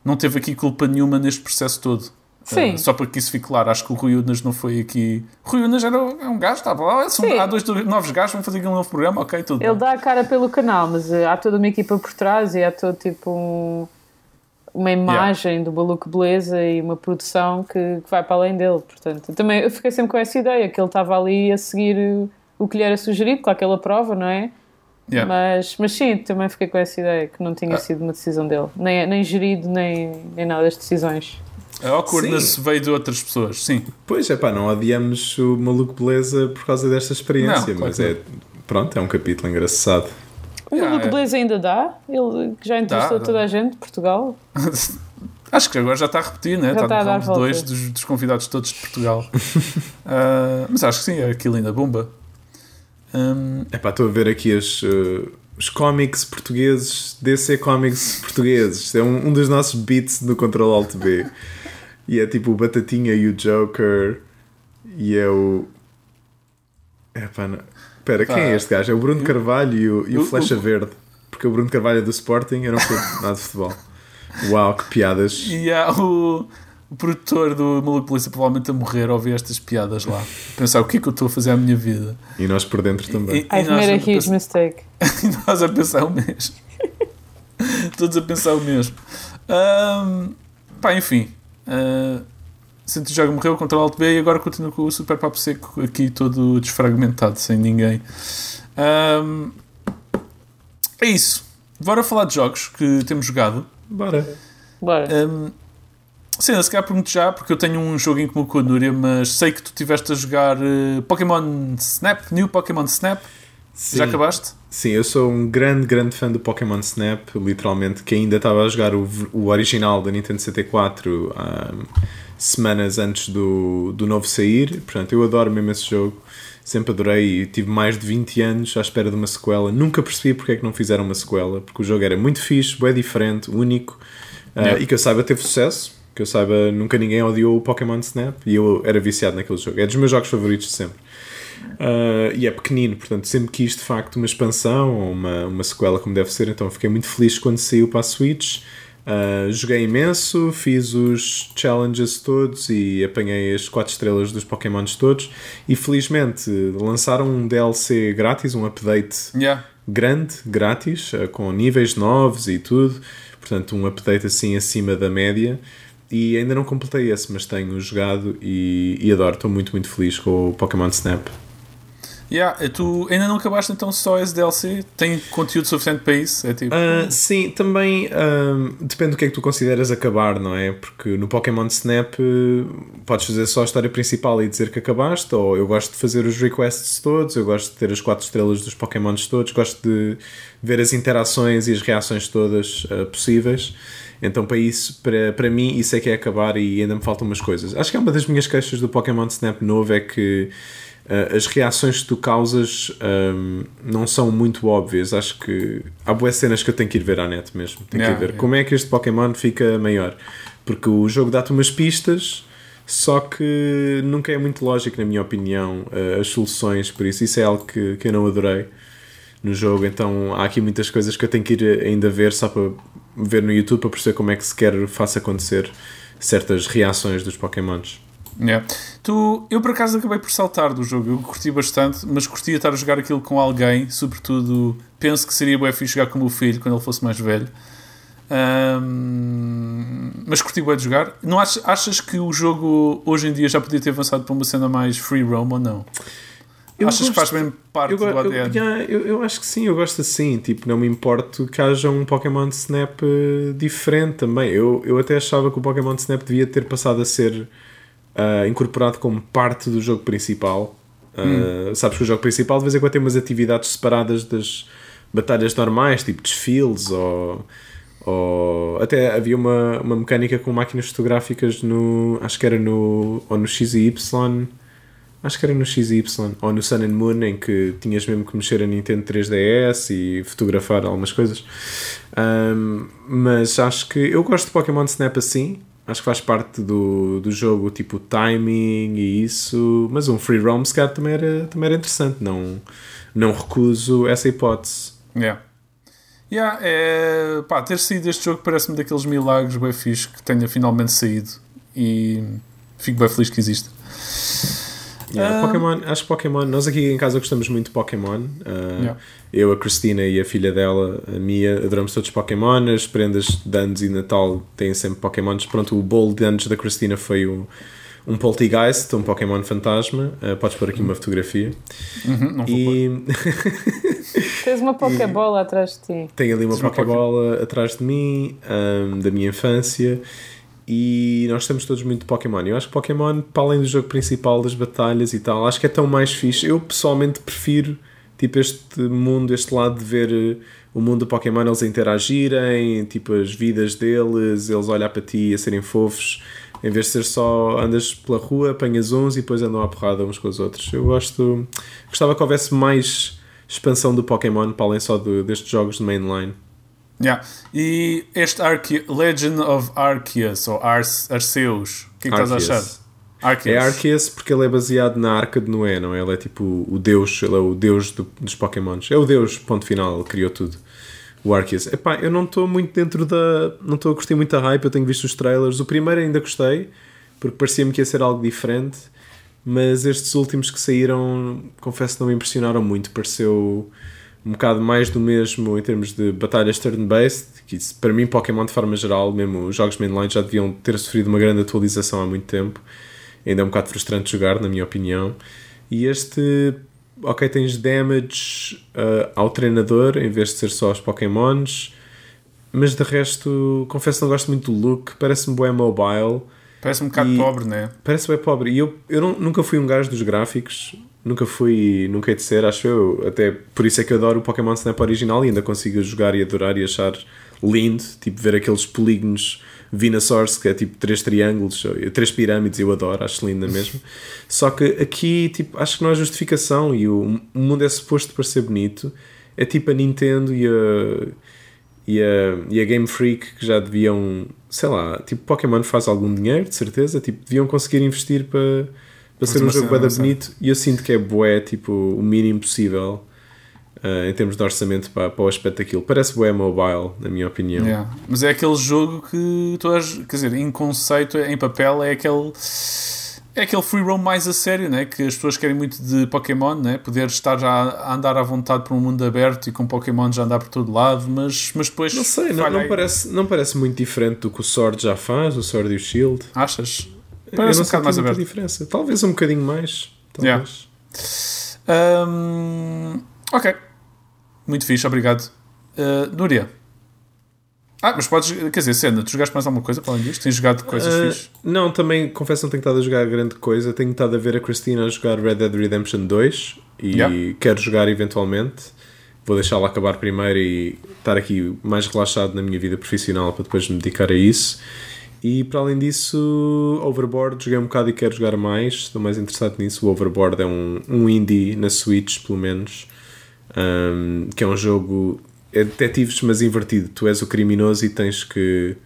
não teve aqui culpa nenhuma neste processo todo. Sim. Eh, só para que isso fique claro, acho que o Rui Unas não foi aqui. O Rui Unas era um, é um gajo, estava lá. são- Sim. Há dois novos gajos, vão fazer aqui um novo programa, ok, tudo. Ele bem. dá a cara pelo canal, mas eh, há toda uma equipa por trás e há todo tipo um- uma imagem do Baluco Beleza e uma produção que, que vai para além dele. Portanto, eu também eu fiquei sempre com essa ideia que ele estava ali a seguir o, o que lhe era sugerido, com aquela prova, não é? Yeah. Mas, mas sim, também fiquei com essa ideia que não tinha Ah. sido uma decisão dele, nem, nem gerido, nem, nem nada das decisões. A awkwardness Sim. veio de outras pessoas, sim. Pois é, pá, não odiamos o maluco beleza por causa desta experiência, Não, mas é. Pronto, é um capítulo engraçado. O Yeah, Baluco é. Beleza ainda dá? Ele que já entrevistou Dá, toda dá. a gente de Portugal? (laughs) Acho que agora já está a repetir, né? Já está está a no dar round 2 voltas. dos, dos convidados todos de Portugal. (laughs) Ah, mas acho que sim, aquilo ainda bomba. É pá, estou a ver aqui as, eh, os cómics portugueses, DC Comics portugueses. É um, um dos nossos beats do Control Alt B. E é tipo o Batatinha e o Joker. E é o. É pá, não. Espera, quem é este gajo? É o Bruno Carvalho e o, e o o- Flecha Verde. Porque o Bruno Carvalho é do Sporting, eu não sei (laughs) nada de futebol. Uau, que piadas. e há o, o produtor do Maluco Polícia provavelmente a morrer ao ouvir estas piadas lá. Pensar o que é que eu estou a fazer à minha vida. E nós por dentro também. E, e I've nós, made a huge pensar, mistake. (laughs) e nós a pensar o mesmo. (laughs) Todos a pensar o mesmo. Ahm, pá, enfim. Uh, Santo Jogo morreu contra o Alto B e agora continua com o Super Papo Seco aqui todo desfragmentado, sem ninguém. Ahm, é isso. Bora falar de jogos que temos jogado. Bora. Bora. Um, sim, se calhar pergunto já, porque eu tenho um jogo em comum com a Núria, mas sei que tu estiveste a jogar eh, Pokémon Snap, New Pokémon Snap. Sim. Já acabaste? Sim, eu sou um grande, grande fã do Pokémon Snap, literalmente, que ainda estava a jogar o, o original da Nintendo 64 há semanas antes do, do novo sair. Portanto, eu adoro mesmo esse jogo, sempre adorei e tive mais de 20 anos à espera de uma sequela. Nunca percebi porque é que não fizeram uma sequela, porque o jogo era muito fixe, bem diferente, único ah, Yeah. e que eu saiba teve sucesso. Que eu saiba, nunca ninguém odiou o Pokémon Snap e eu era viciado naquele jogo. É dos meus jogos favoritos de sempre. Uh, e é pequenino, portanto sempre quis de facto uma expansão ou uma, uma sequela como deve ser, então fiquei muito feliz quando saiu para a Switch. Uh, joguei imenso, fiz os challenges todos e apanhei as 4 estrelas dos Pokémons todos. E felizmente lançaram um DLC grátis, um update Yeah. grande, grátis, uh, com níveis novos e tudo. Portanto, um update assim acima da média. E ainda não completei esse, mas tenho jogado e, e adoro. Estou muito, muito feliz com o Pokémon Snap. Yeah, tu ainda não acabaste então só esse DLC? Tem conteúdo suficiente para isso? É tipo. Ah, sim, também ah, depende do que é que tu consideras acabar, não é? Porque no Pokémon Snap eh, podes fazer só a história principal e dizer que acabaste, ou eu gosto de fazer os requests todos, eu gosto de ter as 4 estrelas dos Pokémons todos, gosto de ver as interações e as reações todas ah, possíveis. Então, para isso, para, para mim, isso é que é acabar e ainda me faltam umas coisas. Acho que é uma das minhas queixas do Pokémon Snap novo é que Uh, as reações que tu causas um, não são muito óbvias. Acho que há boas cenas que eu tenho que ir ver à net mesmo. Tenho Yeah, que ir ver yeah. como é que este Pokémon fica maior. Porque o jogo dá-te umas pistas, só que nunca é muito lógico, na minha opinião, uh, as soluções. Por isso, isso é algo que, que eu não adorei no jogo. Então, há aqui muitas coisas que eu tenho que ir ainda ver só para ver no YouTube para perceber como é que sequer faça acontecer certas reações dos Pokémons. Yeah. Tu, eu por acaso acabei por saltar do jogo, eu curti bastante, mas curtia estar a jogar aquilo com alguém, sobretudo penso que seria bem fixe jogar com o meu filho quando ele fosse mais velho. Ahm, mas curti bem de jogar. Não achas, achas que o jogo hoje em dia já podia ter avançado para uma cena mais free roam ou não? Eu achas que faz gosto- bem parte Eu, do eu, ADN? yeah, eu, eu acho que sim, eu gosto assim. Tipo, não me importo que haja um Pokémon Snap eh, diferente também. Eu, eu até achava que o Pokémon Snap devia ter passado a ser ah, incorporado como parte do jogo principal. Ah, Sabes que o jogo principal de vez em quando tem umas atividades separadas das batalhas normais, tipo desfiles ou. ou até havia uma, uma mecânica com máquinas fotográficas no. acho que era no. ou no X e Y Acho que era no XY ou no Sun and Moon, em que tinhas mesmo que mexer a Nintendo 3DS e fotografar algumas coisas. Um, mas acho que eu gosto de Pokémon Snap assim. Acho que faz parte do, do jogo, tipo timing e isso. Mas um free roam, se calhar, também era, também era interessante. Não, não recuso essa hipótese. Yeah. Yeah, é, pá, ter saído este jogo parece-me daqueles milagres bem fixe que tenha finalmente saído e fico bem feliz que existe. Yeah, Ah. Pokémon, acho que Pokémon, nós aqui em casa gostamos muito de Pokémon. Uh, Yeah. Eu, a Cristina e a filha dela, a Mia, adoramos todos Pokémon. As prendas de anos e Natal têm sempre Pokémons. Pronto, o bolo de anos da Cristina foi o, um Poltergeist, um Pokémon fantasma. Uh, podes pôr aqui uma fotografia. Uhum, não vou. E (laughs) Tens uma Pokébola atrás de ti. tem ali uma Tens uma Pokébola atrás de mim, um, da minha infância. E nós estamos todos muito de Pokémon. Eu acho que Pokémon, para além do jogo principal, das batalhas e tal, acho que é tão mais fixe. Eu pessoalmente prefiro tipo este mundo, este lado de ver eh, o mundo do Pokémon, eles interagirem, tipo as vidas deles, eles olhar para ti a serem fofos, em vez de ser só andas pela rua, apanhas uns e depois andam à porrada uns com os outros. Eu gosto, gostava que houvesse mais expansão do Pokémon para além só do- destes jogos de mainline. Yeah. E este Legend of Arceus, ou Arce Arceus, o que é que estás a achar? Arceus. É Arceus porque ele é baseado na Arca de Noé, não é? Ele é tipo o deus, ele é o deus do- dos Pokémons. É o deus, ponto final, ele criou tudo. O Arceus. Epá, eu não estou muito dentro da. Não estou a curtir muito a hype, eu tenho visto os trailers. O primeiro ainda gostei, porque parecia-me que ia ser algo diferente, mas estes últimos que saíram, confesso que não me impressionaram muito. Pareceu um bocado mais do mesmo em termos de batalhas turn-based, que isso, para mim, Pokémon de forma geral, mesmo os jogos mainline já deviam ter sofrido uma grande atualização há muito tempo. Ainda é um bocado frustrante jogar, na minha opinião. E este, ok, tens damage uh, ao treinador em vez de ser só aos Pokémons, mas de resto, confesso que não gosto muito do look, parece-me bem mobile. Parece um bocado E- pobre, né? Parece bem pobre. E eu, eu não- nunca fui um gajo dos gráficos. Nunca fui, nunca hei de ser, acho eu. Até por isso é que eu adoro o Pokémon Snap original e ainda consigo jogar e adorar e achar lindo. Tipo, ver aqueles polígonos Venusaurs, que é tipo três triângulos, três pirâmides, eu adoro, acho linda mesmo. (laughs) Só que aqui, tipo, acho que não há justificação e o, o mundo é suposto para ser bonito. É tipo a Nintendo e a, e a, e a Game Freak que já deviam, sei lá, tipo Pokémon faz algum dinheiro, de certeza, tipo, deviam conseguir investir para, para ser um jogo cena bué da avançada. bonito e eu sinto que é bué, tipo, o mínimo possível ah, em termos de orçamento para, para o aspecto daquilo. Parece bué mobile, na minha opinião. Yeah. Mas é aquele jogo que tu és, quer dizer, em conceito, em papel, é aquele. É aquele free roam mais a sério, né? que as pessoas querem muito de Pokémon, né? poder estar já a andar à vontade por um mundo aberto e com Pokémon já andar por todo lado, mas, mas depois. Não sei, não, não parece, não parece muito diferente do que o Sword já faz, o Sword e o Shield. Achas? Eu Parece não um bocado mais aberto. diferença. Talvez um bocadinho mais. Talvez. Hum, ok. Muito fixe, obrigado. Uh, Núria. Ah, mas podes. Quer dizer, Sena, tu jogaste mais alguma coisa para além disto? Tens jogado coisas fixe? Não, também confesso que não tenho estado a jogar grande coisa. Tenho estado a ver a Cristina a jogar Red Dead Redemption 2 e Yeah. quero jogar eventualmente. Vou deixá-la acabar primeiro e estar aqui mais relaxado na minha vida profissional para depois me dedicar a isso. E para além disso, Overboard joguei um bocado e quero jogar mais. Estou mais interessado nisso. O Overboard é um, um indie na Switch, pelo menos, um, que é um jogo. É detetives, mas invertido. Tu és o criminoso e tens que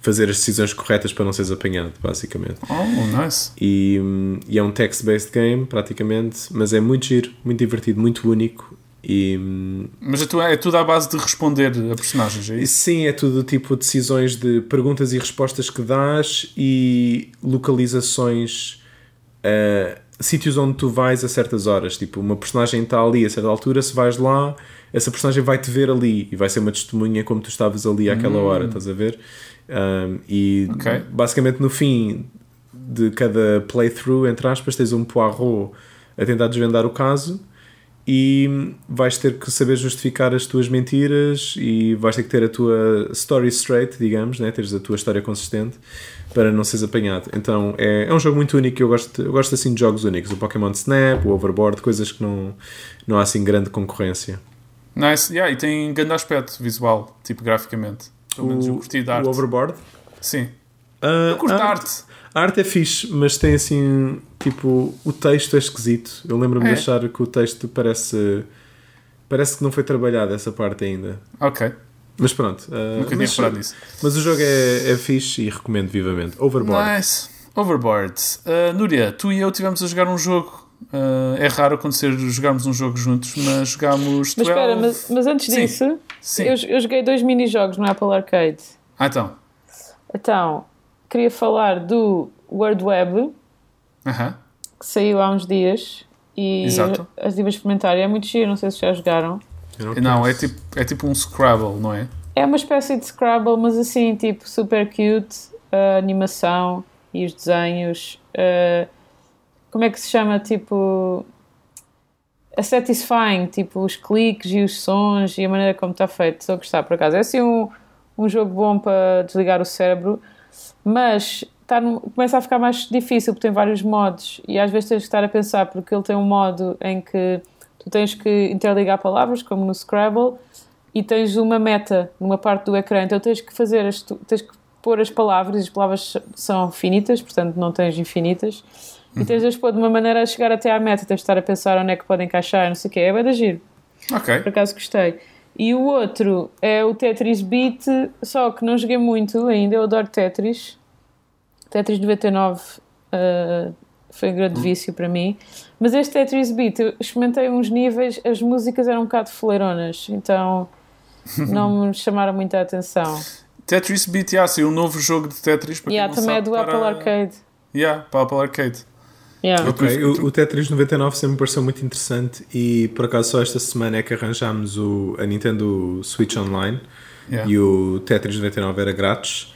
fazer as decisões corretas para não seres apanhado, basicamente. Oh, nice. E, hum, e é um text-based game, praticamente, mas é muito giro, muito divertido, muito único. E, hum, Mas é, é tudo à base de responder a personagens, é isso? sim, é tudo tipo decisões de perguntas e respostas que dás e localizações, ah, sítios onde tu vais a certas horas. Tipo, uma personagem está ali a certa altura, se vais lá, essa personagem vai te ver ali e vai ser uma testemunha como tu estavas ali àquela hora, estás a ver? Um, e Ok. basicamente no fim de cada playthrough, entre aspas, tens um Poirot a tentar desvendar o caso e vais ter que saber justificar as tuas mentiras e vais ter que ter a tua story straight, digamos, né? teres a tua história consistente para não seres apanhado. Então é, é um jogo muito único. Eu gosto, eu gosto assim de jogos únicos. O Pokémon Snap, o Overboard, coisas que não, não há assim grande concorrência. Nice. Yeah, e tem grande aspecto visual, tipo graficamente. Pelo menos eu curti da o arte. Overboard, Sim. Ah, Eu curto a arte. A arte é fixe, mas tem assim, tipo, o texto é esquisito. Eu lembro-me É. de achar que o texto parece. Parece que não foi trabalhado essa parte ainda. Ok, Mas pronto. ah, nunca tinha mas, reparado nisso. mas o jogo é, é fixe e recomendo vivamente. Overboard. Nice. Overboard. Uh, Núria, tu e eu tivemos a jogar um jogo. Uh, é raro acontecer jogarmos um jogo juntos, mas jogámos. Mas 12... espera, mas, mas antes Sim. disso, Sim. eu, eu joguei dois mini-jogos no Apple Arcade. Ah, então. Então, queria falar do World Web, Aham. que saiu há uns dias. E Exato. as estive a experimentar. E é muito giro, não sei se já jogaram. Eu Não, é tipo, é tipo um Scrabble, não é? É uma espécie de Scrabble, mas assim, tipo, super cute. A animação e os desenhos. uh, como é que se chama? Tipo. A satisfying, tipo, os cliques e os sons e a maneira como está feito. Estou a gostar, por acaso. É assim um, um jogo bom para desligar o cérebro, mas está num- começa a ficar mais difícil porque tem vários modos. E às vezes tens que estar a pensar porque ele tem um modo em que tu tens que interligar palavras, como no Scrabble, e tens uma meta numa parte do ecrã, então tens que fazer as, tens que pôr as palavras, e as palavras são finitas, portanto não tens infinitas, e tens de as pôr de uma maneira a chegar até à meta, tens de estar a pensar onde é que pode encaixar, não sei o quê, é bem de giro, Ok. por acaso gostei. E o outro é o Tetris Beat, só que não joguei muito ainda, eu adoro Tetris. Tetris 99 uh, foi um grande vício para mim. Mas este Tetris Beat, eu experimentei uns níveis, as músicas eram um bocado foleironas, então (laughs) não me chamaram muita atenção. Tetris Beat, yeah, saiu um novo jogo de Tetris para yeah, quem não também é sabe, do para... Apple Arcade. Yeah, para Apple Arcade. Yeah. Ok, o, o Tetris 99 sempre me pareceu muito interessante e por acaso só esta semana é que arranjámos o, a Nintendo Switch Online Yeah. e o Tetris 99 era grátis.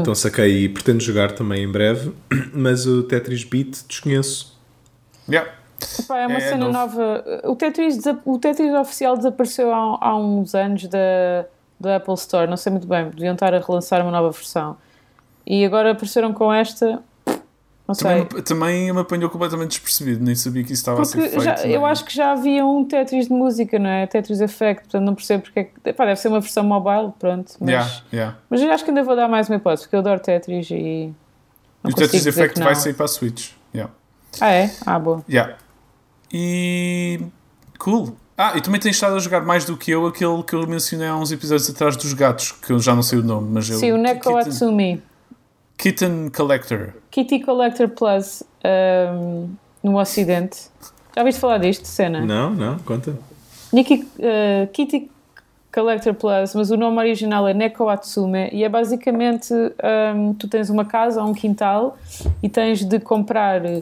Então saquei e pretendo jogar também em breve, (clears throat) mas o Tetris Beat desconheço. Yeah. Epá, é uma É cena novo. nova. O Tetris, o Tetris oficial desapareceu há, há uns anos da, do Apple Store, não sei muito bem, deviam estar a relançar uma nova versão. E agora apareceram com esta, não sei. Também, me- também me apanhou completamente despercebido, nem sabia que isso estava a ser Porque feito. já- eu nem- acho que já havia um Tetris de música, não é? Tetris Effect, portanto não percebo porque é que. Epá, deve ser uma versão mobile, pronto. Mas, Yeah, yeah. mas eu acho que ainda vou dar mais uma hipótese, porque eu adoro Tetris e. E Não o Tetris Effect vai sair para a Switch. Yeah. Ah, é? Ah, boa. Yeah. E. Cool. Ah, e também tens estado a jogar mais do que eu aquele que eu mencionei há uns episódios atrás dos gatos, que eu já não sei o nome, mas eu. Sim, o Neko Atsumi. Kitten Collector. Kitty Collector Plus ahm, no Ocidente. Já ouviste falar disto, cena? Não, não, conta. Nikki, uh, Kitty Collector Plus, mas o nome original é Neko Atsume e é basicamente um, tu tens uma casa ou um quintal e tens de comprar uh,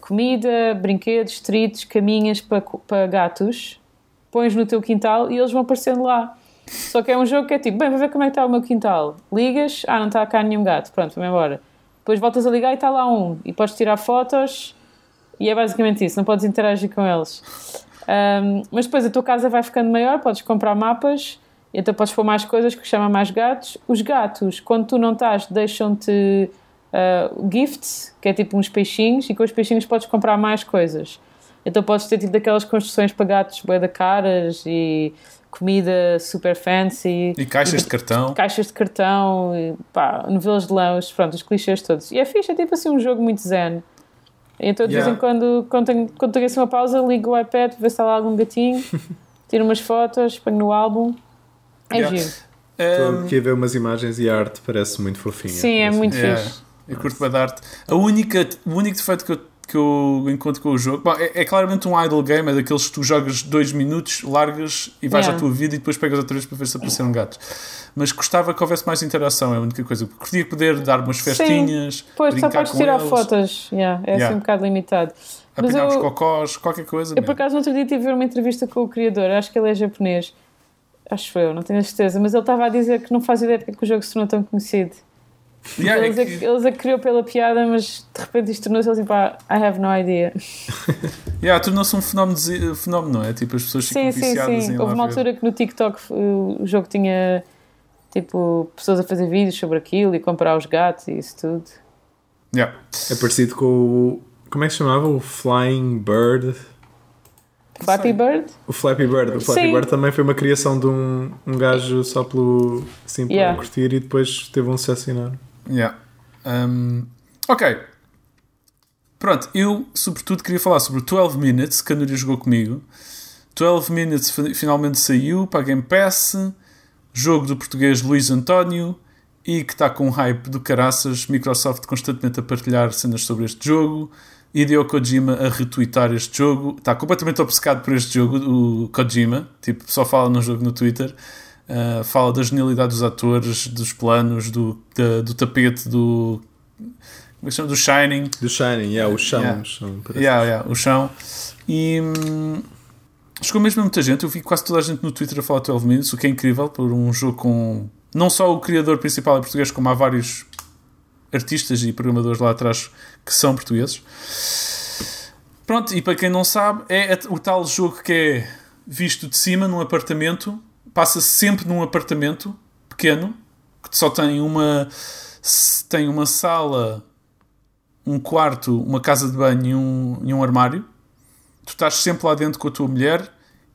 comida, brinquedos, treats, caminhas para, para gatos, pões no teu quintal e eles vão aparecendo lá. Só que é um jogo que é tipo, bem, vou ver como é que está o meu quintal. Ligas, ah, não está cá nenhum gato, pronto, vamos embora. Depois voltas a ligar e está lá um. E podes tirar fotos e é basicamente isso, não podes interagir com eles. Um, mas depois a tua casa vai ficando maior, podes comprar mapas, então podes pôr mais coisas que chama mais gatos. Os gatos, quando tu não estás, deixam-te uh, gifts, que é tipo uns peixinhos, e com os peixinhos podes comprar mais coisas. Então podes ter tipo daquelas construções para gatos bué da caras e comida super fancy. E caixas de cartão. Caixas de cartão, e, pá, novelas de lãs, pronto, os clichês todos. E é fixe, é tipo assim um jogo muito zen. Então de Yeah. vez em quando, quando tenho, quando tenho assim uma pausa, ligo o iPad, ver se está lá algum gatinho, (laughs) tiro umas fotos, ponho no álbum. É Yeah. giro. Estou Um, aqui a ver umas imagens e a arte parece muito fofinha. Sim, é muito Yeah, fixe. eu curto bem da arte. A única, o único defeito que eu, que eu encontro com o jogo bom, é, é claramente um idle game, é daqueles que tu jogas dois minutos, largas e vais Yeah. à tua vida e depois pegas outra vez para ver se apareceram gatos. Mas gostava que houvesse mais interação, é a única coisa. Curtia poder dar umas festinhas, Pois, só podes tirar eles, fotos. Yeah, é Yeah. assim um bocado limitado. Apanhar eu, cocós, qualquer coisa. eu, por mesmo. acaso, no outro dia tive uma entrevista com o criador, acho que ele é japonês. Acho eu, não tenho a certeza. Mas ele estava a dizer que não faz ideia porque é que o jogo se tornou tão conhecido. (laughs) Yeah, é eles, a, que- eles a criou pela piada, mas de repente isto tornou-se assim, pá, I have no idea. (laughs) yeah, tornou-se um fenómeno, fenómeno, não é? Tipo, as pessoas ficam Sim, sim, viciadas sim. em Houve uma ver. altura que no TikTok o jogo tinha tipo pessoas a fazer vídeos sobre aquilo e comprar os gatos e isso tudo. Yeah. É parecido com o. Como é que se chamava? O Flying Bird. Flappy Bird? O Flappy Bird. O Flappy Sim. Bird também foi uma criação de um, um gajo só pelo. Assim, para Yeah. curtir e depois teve um sucesso enorme. Yeah. Um, ok. Pronto, eu sobretudo queria falar sobre 12 Minutes, que a Núria jogou comigo. 12 Minutes finalmente saiu para Game Pass. Jogo do português Luís António e que está com um hype do caraças. Microsoft constantemente a partilhar cenas sobre este jogo. Hideo Kojima a retweetar este jogo. Está completamente obcecado por este jogo, o Kojima. Tipo, só fala no jogo no Twitter. Uh, fala da genialidade dos atores, dos planos, do, da, do tapete, do. Como é que chama? Do Shining. Do Shining, yeah, o chão. Yeah. O chão, yeah, yeah, o chão. E. Hum, chegou mesmo a muita gente. Eu vi quase toda a gente no Twitter a falar 12 Minutes, o que é incrível por um jogo com. Não só o criador principal é português, como há vários artistas e programadores lá atrás que são portugueses. Pronto, e para quem não sabe, é o tal jogo que é visto de cima num apartamento passa sempre num apartamento pequeno que só tem uma tem uma sala, um quarto, uma casa de banho e um, e um armário. Tu estás sempre lá dentro com a tua mulher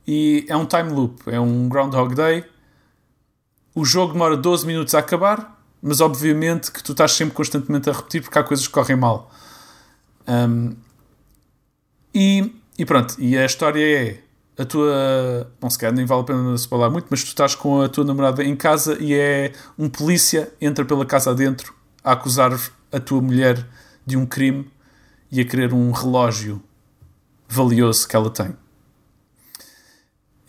e é um time loop, é um Groundhog Day. O jogo demora 12 minutos a acabar, mas obviamente que tu estás sempre constantemente a repetir porque há coisas que correm mal. Um, e, e pronto, e a história é a tua. Não se calhar nem vale a pena se falar muito, mas tu estás com a tua namorada em casa e é um polícia entra pela casa adentro a acusar a tua mulher de um crime e a querer um relógio valioso que ela tem.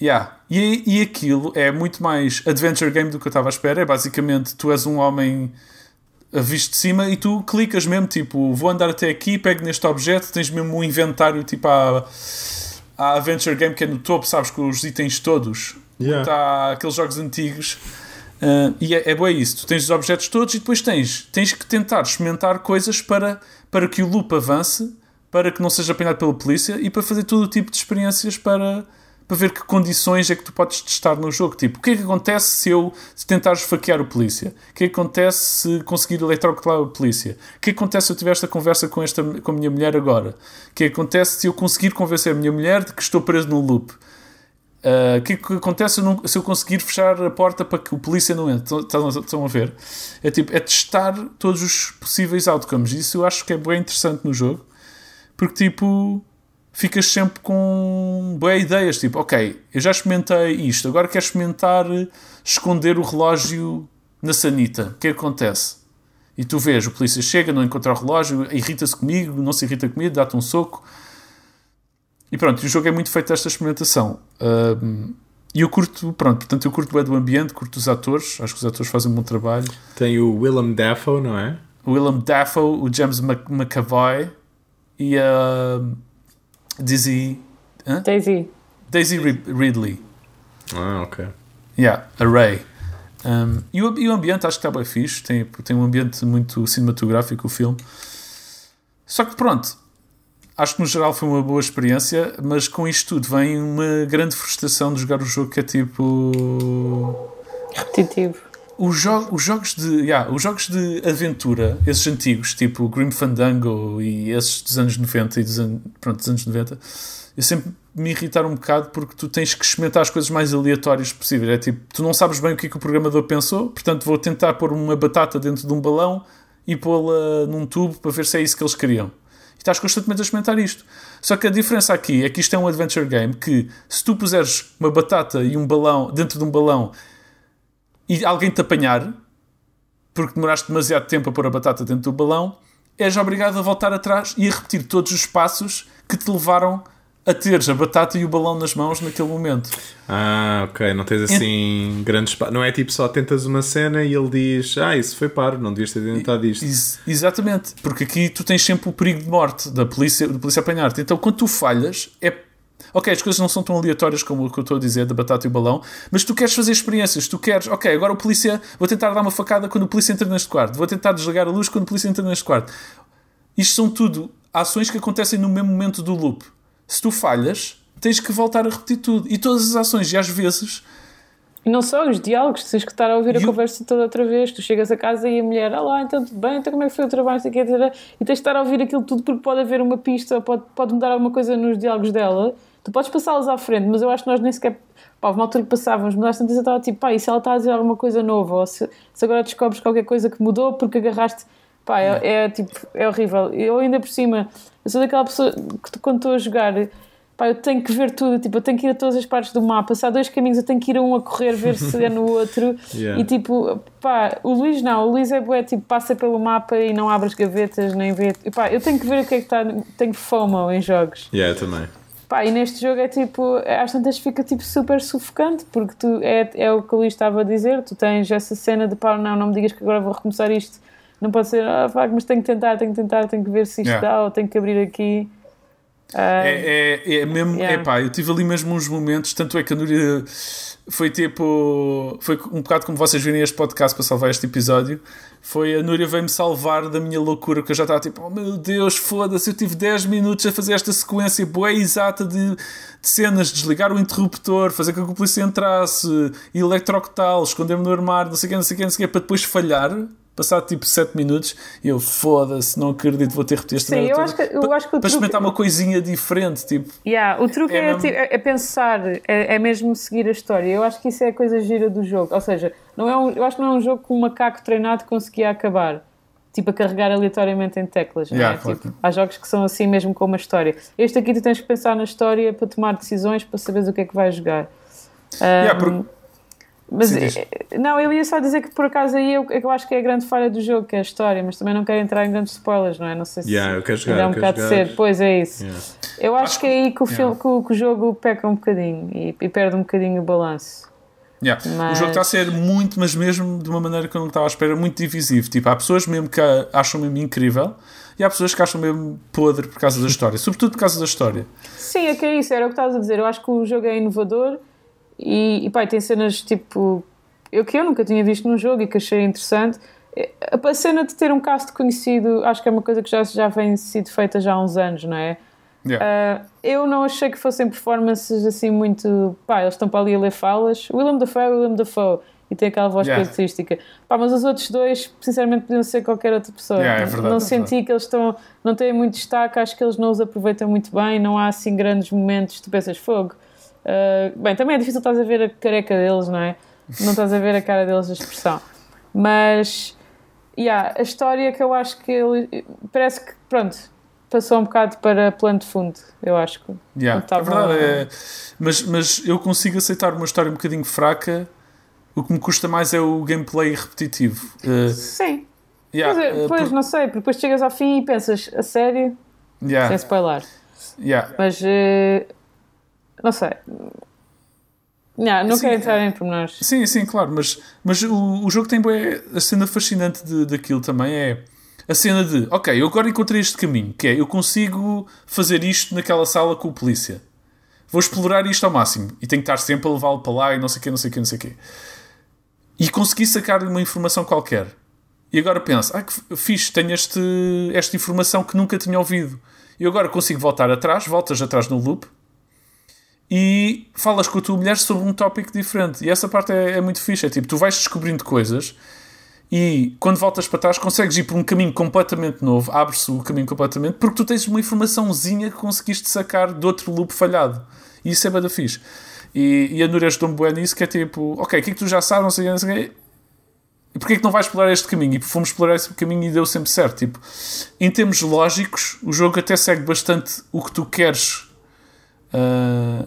Yeah. E, e aquilo é muito mais adventure game do que eu estava à espera. É basicamente tu és um homem visto de cima e tu clicas mesmo, tipo, vou andar até aqui, pego neste objeto, tens mesmo um inventário tipo a há Adventure Game que é no topo, sabes, com os itens todos. Yeah. Está aqueles jogos antigos. Uh, e é, é bom isso. Tu tens os objetos todos e depois tens, tens que tentar experimentar coisas para, para que o loop avance, para que não seja apanhado pela polícia e para fazer todo o tipo de experiências para, para ver que condições é que tu podes testar no jogo. Tipo, o que é que acontece se eu se tentar esfaquear o polícia? O que é que acontece se conseguir eletrocutar o polícia? O que é que acontece se eu tiver esta conversa com, esta, com a minha mulher agora? O que é que acontece se eu conseguir convencer a minha mulher de que estou preso no loop? Uh, o que é que acontece se eu, não, se eu, conseguir fechar a porta para que o polícia não entre? Estão, estão a ver? É tipo, é testar todos os possíveis outcomes. Isso eu acho que é bem interessante no jogo. Porque, tipo, ficas sempre com boas ideias, tipo, ok, eu já experimentei isto, agora quero experimentar esconder o relógio na sanita. O que é que acontece? E tu vês, o polícia chega, não encontra o relógio, irrita-se comigo, não se irrita comigo, dá-te um soco. E pronto, o jogo é muito feito desta experimentação. Um, e eu curto, pronto, portanto, eu curto bem do ambiente, curto os atores, acho que os atores fazem um bom trabalho. Tem o Willem Dafoe, não é? O Willem Dafoe, o James McAvoy e a. Uh, Daisy. Huh? Daisy. Daisy Ridley. Ah, ok. Yeah, a Ray. Um, e, o, e, o, ambiente acho que está bem fixe. Tem, tem um ambiente muito cinematográfico o filme. Só que pronto, acho que no geral foi uma boa experiência, mas com isto tudo vem uma grande frustração de jogar o jogo que é tipo. repetitivo. Os, jo os jogos de yeah, os jogos de aventura, esses antigos, tipo Grim Fandango e esses dos anos 90 e dos, an pronto, dos anos 90, eu sempre me irritaram um bocado porque tu tens que experimentar as coisas mais aleatórias possíveis. É tipo, tu não sabes bem o que, é que o programador pensou, portanto vou tentar pôr uma batata dentro de um balão e pô-la num tubo para ver se é isso que eles queriam. E estás constantemente a experimentar isto. Só que a diferença aqui é que isto é um adventure game que, se tu puseres uma batata e um balão dentro de um balão e alguém te apanhar, porque demoraste demasiado tempo a pôr a batata dentro do balão, és obrigado a voltar atrás e a repetir todos os passos que te levaram a teres a batata e o balão nas mãos naquele momento. Ah, ok. Não tens assim Ent... grandes. Não é tipo só tentas uma cena e ele diz: Ah, isso foi paro, não devias ter tentado isto. Ex exatamente, porque aqui tu tens sempre o perigo de morte da polícia, da polícia apanhar-te. Então quando tu falhas, é Ok, as coisas não são tão aleatórias como o que eu estou a dizer da batata e o balão, mas tu queres fazer experiências, tu queres, ok, agora o polícia, vou tentar dar uma facada quando o polícia entra neste quarto, vou tentar desligar a luz quando o polícia entra neste quarto. Isto são tudo ações que acontecem no mesmo momento do loop. Se tu falhas, tens que voltar a repetir tudo. E todas as ações, e às vezes e não só os diálogos, tens que estar a ouvir a conversa toda outra vez. Tu chegas a casa e a mulher, ah lá, então tudo bem, então como é que foi o trabalho? E tens de estar a ouvir aquilo tudo porque pode haver uma pista, pode, pode mudar alguma coisa nos diálogos dela Tu podes passá-los à frente, mas eu acho que nós nem sequer pá, uma altura que passávamos, mas às tantas eu estava tipo, pá, e se ela está a dizer alguma coisa nova, ou se, se agora descobres qualquer coisa que mudou porque agarraste, pá, é, é tipo, é horrível. Eu ainda por cima, eu sou daquela pessoa que quando estou a jogar, pá, eu tenho que ver tudo, tipo, eu tenho que ir a todas as partes do mapa, se há dois caminhos eu tenho que ir a um a correr, ver se é no outro, (laughs) Yeah. e tipo, pá, o Luís não, o Luís é bué, tipo, passa pelo mapa e não abre as gavetas, nem vê, pá, eu tenho que ver o que é que está, tenho FOMO em jogos. Yeah, eu também. Pá, e neste jogo é tipo, às tantas fica tipo super sufocante, porque tu, é, é o que o Luís estava a dizer, tu tens essa cena de pá, não, não me digas que agora vou recomeçar isto, não pode ser, ah, pá, mas tenho que tentar, tenho que tentar, tenho que ver se isto Yeah. dá, ou tenho que abrir aqui. Ah, É, é, é mesmo, Yeah. é pá, eu tive ali mesmo uns momentos, tanto é que a Núria foi tipo, foi um bocado como vocês virem este podcast para salvar este episódio, foi a Núria veio-me salvar da minha loucura, que eu já estava tipo, oh meu Deus, foda-se, eu tive 10 minutos a fazer esta sequência boa exata de, de cenas, desligar o interruptor, fazer com que o polícia entrasse, eletrocutá-lo, esconder-me no armário, não sei o que, não sei o que, não sei o que, para depois falhar. Passado tipo 7 minutos e eu foda-se, não acredito, vou ter que repetir esta Sim, eu acho que- eu acho que o para truque- experimentar uma coisinha diferente, tipo, Yeah, o truque É é, mesmo- é- é pensar, é, é mesmo seguir a história. Eu acho que isso é a coisa gira do jogo. Ou seja, não é um, eu acho que não é um jogo que um macaco treinado conseguia acabar. Tipo, a carregar aleatoriamente em teclas. é? Yeah, claro Tipo, que- há jogos que são assim mesmo com uma história. Este aqui tu tens que pensar na história para tomar decisões, para saberes o que é que vais jogar. Yeah, Um, porque- Mas Sim, diz. eh, não, eu ia só dizer que por acaso aí eu, é que eu acho que é a grande falha do jogo, que é a história, mas também não quero entrar em grandes spoilers, não é? Não sei se Yeah, eu quero jogar, ainda é um bocado jogar. cedo. Pois é isso. Yeah. Eu acho, Acho que é aí que o, filme, yeah. que, o, que o jogo peca um bocadinho e, e perde um bocadinho o balanço. Yeah. Mas- O jogo está a ser muito, mas mesmo de uma maneira que eu não estava à espera, muito divisivo. Tipo, há pessoas mesmo que acham mesmo incrível e há pessoas que acham mesmo podre por causa da história, (laughs) sobretudo por causa da história. Sim, é que é isso, era o que estavas a dizer. Eu acho que o jogo é inovador e, e pá, tem cenas tipo. Eu que eu nunca tinha visto num jogo e que achei interessante. É, A cena de ter um cast conhecido, acho que é uma coisa que já, já vem sido feita já há uns anos, não é? Yeah. Ah, eu não achei que fossem performances assim muito. Pá, eles estão para ali a ler falas. Willem Dafoe é Willem Dafoe e tem aquela voz Yeah. característica. Pá, mas os outros dois, sinceramente, podiam ser qualquer outra pessoa. Yeah, é verdade, não é senti que eles estão. Não têm muito destaque, acho que eles não os aproveitam muito bem. Não há assim grandes momentos, tu pensas fogo. Ah, bem, também é difícil estás a ver a careca deles, não é? Não estás a ver a cara deles, a expressão. Mas. Yeah, a história que eu acho que ele. Parece que, pronto, passou um bocado para plano de fundo, eu acho que. Yeah. É verdade, é- mas, mas eu consigo aceitar uma história um bocadinho fraca. O que me custa mais é o gameplay repetitivo. Uh, Sim. yeah, Mas, uh, pois, por- não sei, porque depois chegas ao fim e pensas, a sério? yeah, Sem spoiler. yeah. Mas. eh, não sei. Não, não Sim, quero é- entrar em pormenores. Sim, sim, claro, mas, mas o, o jogo tem bué, a cena fascinante de, daquilo também é a cena de, ok, eu agora encontrei este caminho, que é, eu consigo fazer isto naquela sala com o polícia. Vou explorar isto ao máximo e tenho que estar sempre a levá-lo para lá e não sei o quê, não sei o quê, não sei o quê. E consegui sacar-lhe uma informação qualquer. E agora penso, ah, que fixe, tenho este, esta informação que nunca tinha ouvido. E agora consigo voltar atrás, voltas atrás no loop e falas com a tua mulher sobre um tópico diferente. E essa parte é, é muito fixe. É tipo, tu vais descobrindo coisas e quando voltas para trás consegues ir por um caminho completamente novo, abre-se o caminho completamente, porque tu tens uma informaçãozinha que conseguiste sacar de outro loop falhado. E isso é bada fixe. E, e a Núria ajudou-me bué nisso, que é tipo, ok, o que é que tu já sabes, não sei não sei. E porquê é que não vais explorar este caminho? E fomos explorar esse caminho e deu sempre certo. Tipo, em termos lógicos, o jogo até segue bastante o que tu queres ah,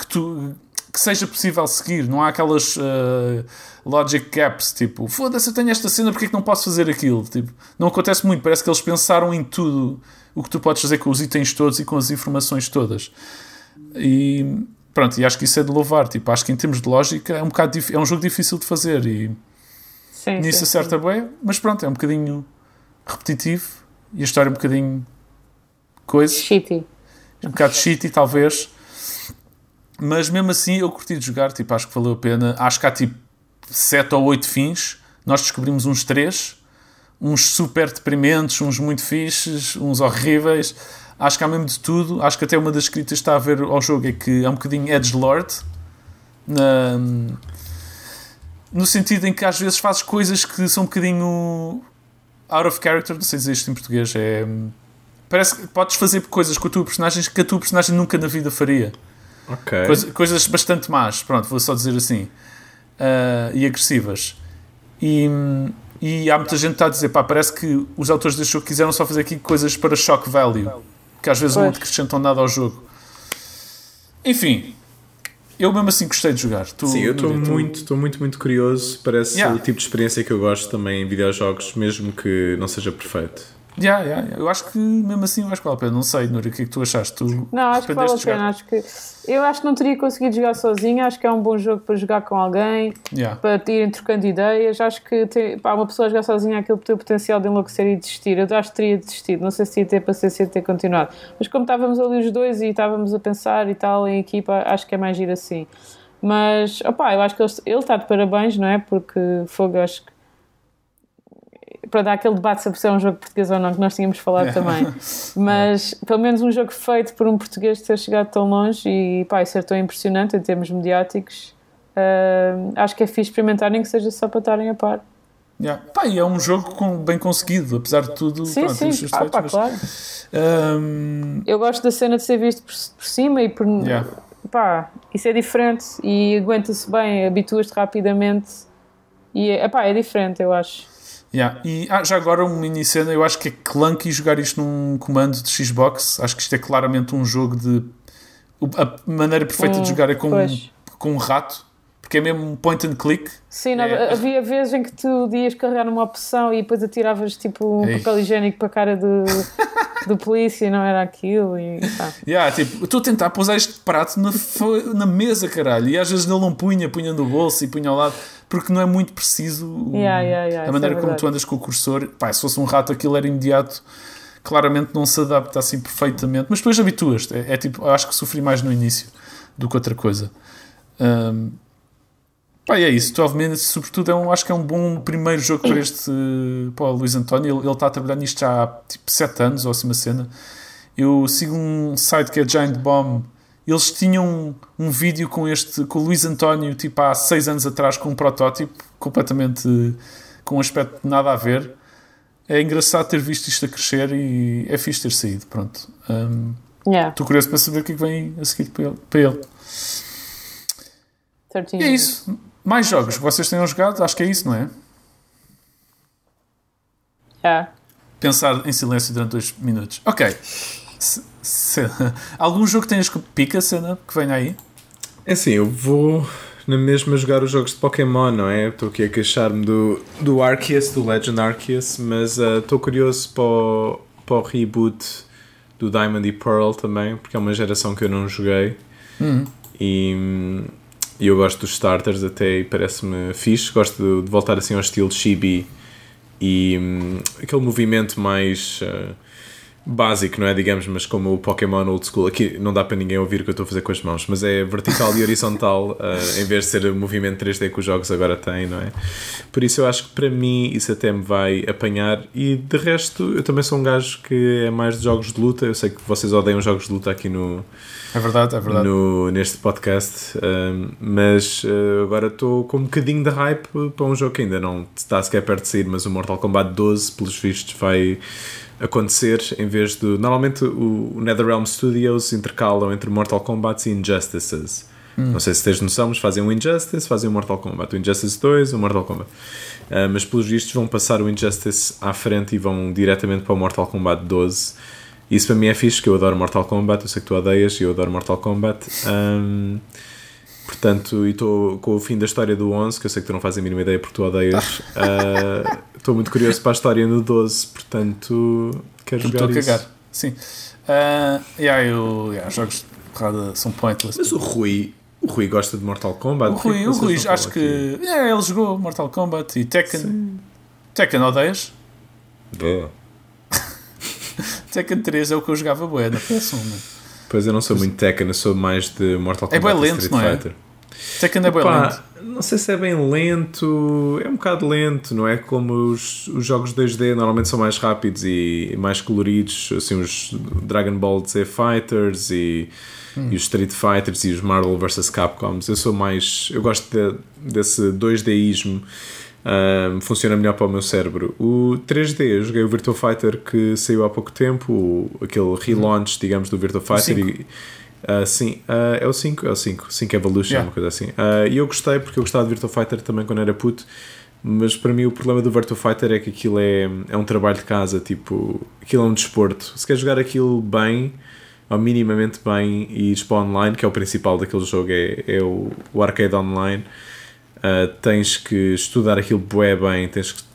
que, tu, que seja possível seguir. Não há aquelas ah, logic gaps, tipo, foda-se, eu tenho esta cena, porque é que não posso fazer aquilo? Tipo, não acontece muito, parece que eles pensaram em tudo o que tu podes fazer com os itens todos e com as informações todas. E pronto, e acho que isso é de louvar. Tipo, acho que em termos de lógica é um, bocado é um jogo difícil de fazer e Sim, nisso sim, acerta bem, mas pronto, é um bocadinho repetitivo e a história é um bocadinho coisa Shitty. um bocado shitty, talvez. Mas mesmo assim eu curti de jogar, tipo, acho que valeu a pena. Acho que há tipo 7 ou 8 fins. Nós descobrimos uns 3. Uns super deprimentes, uns muito fixes, uns horríveis. Acho que há mesmo de tudo. Acho que até uma das críticas está a ver ao jogo é que é um bocadinho edgelord. Na, no sentido em que às vezes fazes coisas que são um bocadinho out of character. Não sei dizer isto em português. É, parece que podes fazer coisas com a tua personagem que a tua personagem nunca na vida faria. Ok. Coisa- coisas bastante más, pronto, vou só dizer assim. Ah, e agressivas. E, e há muita gente que está a dizer, pá, parece que os autores deste jogo quiseram só fazer aqui coisas para shock value, que às vezes não Pois. acrescentam nada ao jogo. Enfim, eu mesmo assim gostei de jogar. Tu, Sim, eu estou muito, estou muito, muito curioso. Parece Yeah. o tipo de experiência que eu gosto também em videojogos, mesmo que não seja perfeito. Yeah, yeah, yeah. Eu acho que mesmo assim eu acho que vale a pena. Não sei, Núria, o que é que tu achaste? Tu Não, acho que vale a pena. Acho que, eu acho que não teria conseguido jogar sozinha. Acho que é um bom jogo para jogar com alguém, Yeah. para irem trocando ideias. Acho que tem, pá, uma pessoa jogar sozinha aquilo tem o potencial de enlouquecer e desistir. Eu acho que teria desistido. Não sei se ia ter paciência de ter continuado. Mas como estávamos ali os dois e estávamos a pensar e tal em equipa, acho que é mais giro assim. Mas, opá, eu acho que ele, ele está de parabéns, não é? Porque fogo, acho que para dar aquele debate sobre se é um jogo português ou não, que nós tínhamos falado também. (laughs) Mas pelo menos um jogo feito por um português ter chegado tão longe e pá, ser tão impressionante em termos mediáticos, ah, acho que é fixe experimentar, nem que seja só para estarem a par. Yeah. Pá, e é um jogo com- bem conseguido, apesar de tudo. Sim, pronto, sim, ah, pá, mas, claro. ahm, Eu gosto da cena de ser visto por, por cima e por. Yeah. Pá, isso é diferente e aguenta-se bem, habituas-te rapidamente e é, pá, é diferente, eu acho. Yeah. E ah, já agora uma mini cena, eu acho que é clunky jogar isto num comando de Xbox. Acho que isto é claramente um jogo de. A maneira perfeita Hum, de jogar é com, um, pois. com um rato, porque é mesmo um point and click. Sim, não, É. havia vezes em que tu ias carregar numa opção e depois atiravas tipo um Ei. papel higiênico para a cara do, (laughs) do polícia e não era aquilo. E, pá. Yeah, tipo, eu estou a tentar pousar este prato na, na mesa, caralho. E às vezes ele não punha, punha no bolso e punha ao lado, porque não é muito preciso Yeah, yeah, yeah, a isso maneira é como tu andas com o cursor. Pá, se fosse um rato, aquilo era imediato. Claramente não se adapta assim perfeitamente, mas depois habituas. É, é tipo, acho que sofri mais no início do que outra coisa. Um, pá, é isso. 12 Minutes, sobretudo, é um, acho que é um bom primeiro jogo para este para o Luís António. Ele, ele está a trabalhar nisto já há tipo 7 anos, ou assim uma cena. Eu sigo um site que é Giant Bomb. Eles tinham um, um vídeo com este, com o Luís António, tipo há 6 anos atrás, com um protótipo completamente com um aspecto nada a ver. É engraçado ter visto isto a crescer e é fixe ter saído. Pronto. Um, Yeah, Estou curioso para saber o que é que vem a seguir para ele. Para ele. 13 E é isso. Mais jogos que vocês tenham jogado, acho que é isso, não é? Yeah. Pensar em silêncio durante dois minutos. Ok. Algum jogo que tenhas que pica, cena, que venha aí? É assim, eu vou na mesma jogar os jogos de Pokémon, não é? Estou aqui a queixar-me do, do Arceus, do Legend Arceus, mas estou curioso para o, para o reboot do Diamond e Pearl também, porque é uma geração que eu não joguei. E, hum, e eu gosto dos starters até e parece-me fixe. Gosto de, de voltar assim ao estilo Chibi e hum, aquele movimento mais ah, básico, não é? Digamos, mas como o Pokémon Old School. Aqui não dá para ninguém ouvir o que eu estou a fazer com as mãos, mas é vertical e horizontal ah, (laughs) em vez de ser o movimento 3D que os jogos agora têm, não é? Por isso eu acho que para mim isso até me vai apanhar. E de resto, eu também sou um gajo que é mais de jogos de luta. Eu sei que vocês odeiam jogos de luta aqui no, É verdade, é verdade. no, neste podcast, um, mas uh, agora estou com um bocadinho de hype para um jogo que ainda não está sequer perto de sair, mas o Mortal Kombat 12, pelos vistos, vai acontecer em vez de. Normalmente o o NetherRealm Studios intercalam entre Mortal Kombat e Injustices. Não sei se tens noção, mas fazem um Injustice, fazem um Mortal Kombat. O Injustice 2, o Mortal Kombat. Uh, mas pelos vistos vão passar o Injustice à frente e vão diretamente para o Mortal Kombat 12. Isso para mim é fixe, que eu adoro Mortal Kombat, eu sei que tu odeias e eu adoro Mortal Kombat. Um, portanto, e estou com o fim da história do 11, que eu sei que tu não fazes a mínima ideia porque tu odeias. (laughs) uh, Estou muito curioso para a história no 12, portanto, quero Estou jogar a isso. cagar. Sim. Ah, yeah, eu, yeah, jogos de porrada são pointless. Mas o Rui, o Rui gosta de Mortal Kombat. O que Rui, o Rui acho falam aqui? que. É, ele jogou Mortal Kombat e Tekken. Tekken odeias? Boa. (laughs) Tekken 3 é o que eu jogava bué na PS1. né? Pois eu não sou muito Tekken, eu sou mais de Mortal É Kombat bué e lento, Street não é? Fighter. Tekken é bem lento. não sei se é bem lento, é um bocado lento, não é? Como os, os jogos 2D normalmente são mais rápidos e mais coloridos, assim, os Dragon Ball Z Fighters e, e os Street Fighters e os Marvel vs Capcoms. Eu sou mais. Eu gosto de- desse 2Dismo. ahm, funciona melhor para o meu cérebro. O 3D, eu joguei o Virtua Fighter que saiu há pouco tempo, o- aquele relaunch, digamos, do Virtua Fighter, e, Uh, sim, uh, é o 5, é o 5, 5 Evolution, Yeah. uma coisa assim. Uh, e eu gostei porque eu gostava de Virtua Fighter também quando era puto, mas para mim o problema do Virtua Fighter é que aquilo é, é um trabalho de casa, tipo, aquilo é um desporto. Se queres jogar aquilo bem, ou minimamente bem, e ires para online, que é o principal daquele jogo, é, é o, o arcade online, tens que estudar aquilo bué bem, tens que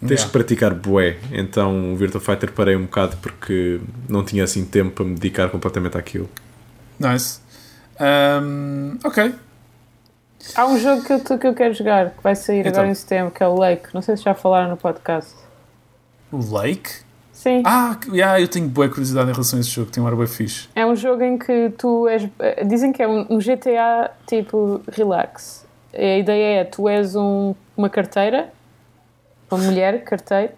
Tens Yeah. que praticar bué, então o Virtua Fighter parei um bocado porque não tinha assim tempo para me dedicar completamente àquilo. Nice. Um, ok. Há um jogo que eu, que eu quero jogar, que vai sair Então. agora em setembro, que é o Lake. Não sei se já falaram no podcast. O Lake? Sim. Ah, yeah, eu tenho boa curiosidade em relação a esse jogo, tem um ar bem fixe. É um jogo em que tu és. eh, Dizem que é um, GTA tipo relax. A ideia é: tu és um- uma carteira, uma mulher carteira,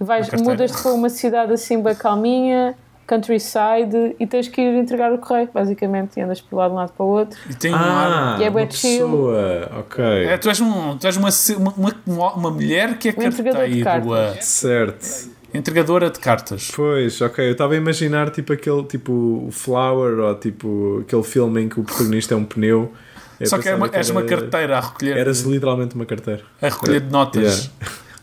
e vais, mudas-te para uma cidade assim bem calminha, countryside, e tens que ir entregar o correio, basicamente, e andas por lá de um lado para o outro. E tem um ar. E é uma chill. pessoa, ok. É, tu és, um, tu és uma, uma, uma, uma mulher que é Um carteira, Certo. entregadora de cartas. Pois, ok. Eu estava a imaginar tipo aquele tipo o Flower ou tipo aquele filme em que o protagonista é um pneu. Eu Só que, é uma, és uma carteira a recolher, Eras literalmente uma carteira. a recolher de notas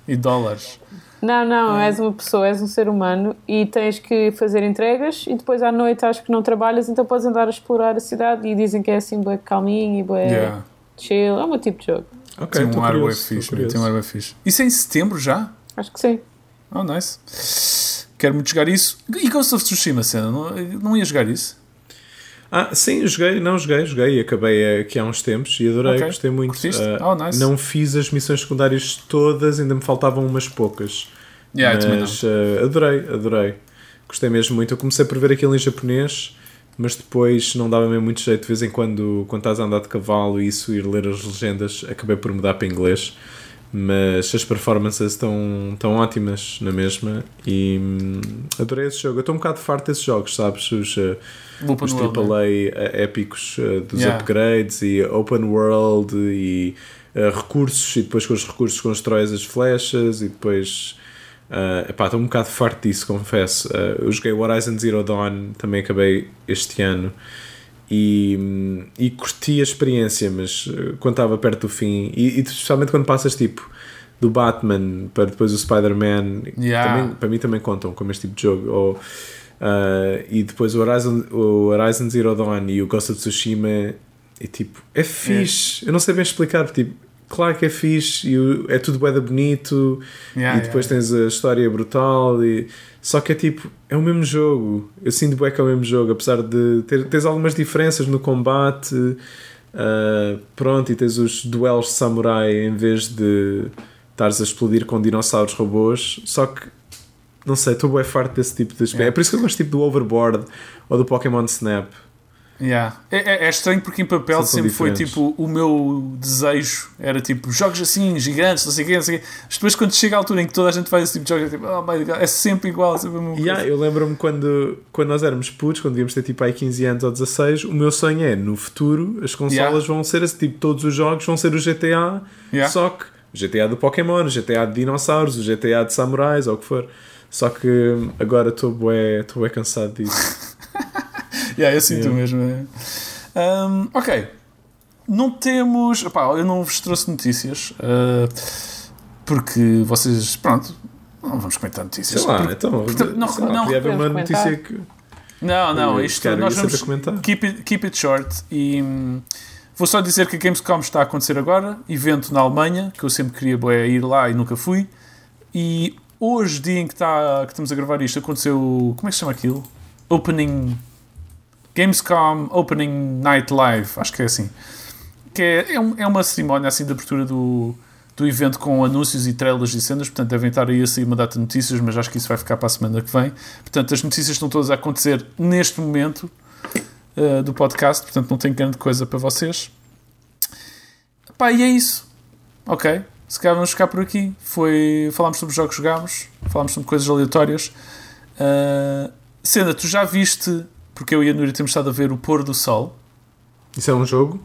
e dólares. Não, não, és uma pessoa, és um ser humano e tens que fazer entregas e depois à noite acho que não trabalhas, então podes andar a explorar a cidade e dizem que é assim bem calminho e bem Yeah. chill. É o meu tipo de jogo. Ok, tem um ar bem fixe. Tem um ar bem fixe. Isso é em setembro já? Acho que sim. Oh, nice. Quero muito jogar isso. E Ghost of Tsushima, cena? Não, não ia jogar isso? Ah, sim, joguei, não joguei, joguei, acabei aqui há uns tempos e adorei, Ok. gostei muito. Ah, Oh, nice. Não fiz as missões secundárias todas, ainda me faltavam umas poucas. Yeah, mas ah, adorei, adorei. Gostei mesmo muito. Eu comecei por ver aquilo em japonês, mas depois não dava mesmo muito jeito. De vez em quando, quando estás a andar de cavalo e isso, ir ler as legendas, acabei por mudar para inglês. Mas as performances estão, estão ótimas na mesma e hum, adorei esse jogo. Eu estou um bocado farto desses jogos, sabes? Os, ah, Open os World, AAA né? épicos eh, dos Yeah. upgrades e open world e eh, recursos e depois com os recursos constróis as flechas e depois eh, epá, estou um bocado farto disso, confesso. Eh, eu joguei Horizon Zero Dawn, também acabei este ano e, e curti a experiência, mas quando estava perto do fim, e, e especialmente quando passas tipo do Batman para depois o Spider-Man, Yeah. para mim também contam como este tipo de jogo. Ou, ah, e depois o Horizon, o Horizon Zero Dawn e o Ghost of Tsushima é tipo, é fixe. Eu não sei bem explicar, tipo, claro que é fixe e o- é tudo bué da bonito Yeah, e depois tens a história brutal e só que é tipo, é o mesmo jogo. Eu sinto bué que é o mesmo jogo, apesar de ter tens algumas diferenças no combate. ah, pronto, e tens os duelos de samurai em vez de estares a explodir com dinossauros robôs. Só que não sei, estou bem farto desse tipo de. Yeah. É por isso que eu gosto tipo do Overboard ou do Pokémon Snap. Yeah. É, é- é estranho porque em papel São sempre foi tipo o meu desejo era tipo jogos assim, gigantes, não sei o quê, não sei o quê. Mas depois quando chega a altura em que toda a gente faz esse tipo de jogos, é, tipo, oh my God, é sempre igual, sempre a mesma coisa. Yeah, eu lembro-me quando, quando nós éramos putos, quando devíamos ter tipo aí 15 anos ou 16, o meu sonho é no futuro as consolas Yeah. vão ser esse tipo, todos os jogos vão ser o GTA, Yeah. só que o GTA do Pokémon, o GTA de dinossauros, o GTA de samurais ou o que for. Só que agora estou bué, bué cansado disso. (laughs) Yeah, eu sinto Yeah. mesmo. é. Um, ok. Não temos. Opá, eu não vos trouxe notícias uh, porque vocês. Pronto. Não vamos comentar notícias. Sei lá, Porque- então, Portanto, não- sei lá, não podia haver uma notícia que. Não, não, Eu isto quero nós vamos keep it, keep it short e hum, vou só dizer que a Gamescom está a acontecer agora, evento na Alemanha, que eu sempre queria ir lá e nunca fui. E hoje, dia em que, está, que estamos a gravar isto, aconteceu. Como é que se chama aquilo? Opening. Gamescom Opening Night Live, acho que é assim. Que é, é, é uma cerimónia assim de abertura do, do evento com anúncios e trailers e cenas, portanto devem estar aí a sair uma data de notícias, mas acho que isso vai ficar para a semana que vem. Portanto, as notícias estão todas a acontecer neste momento uh, do podcast, portanto não tem grande coisa para vocês. Pá, e é isso. Ok. Se calhar vamos ficar por aqui. Foi, falámos sobre jogos que jogámos, falámos sobre coisas aleatórias. Uh, Sena, tu já viste, porque eu e a Núria temos estado a ver o pôr do sol? Isso é um jogo?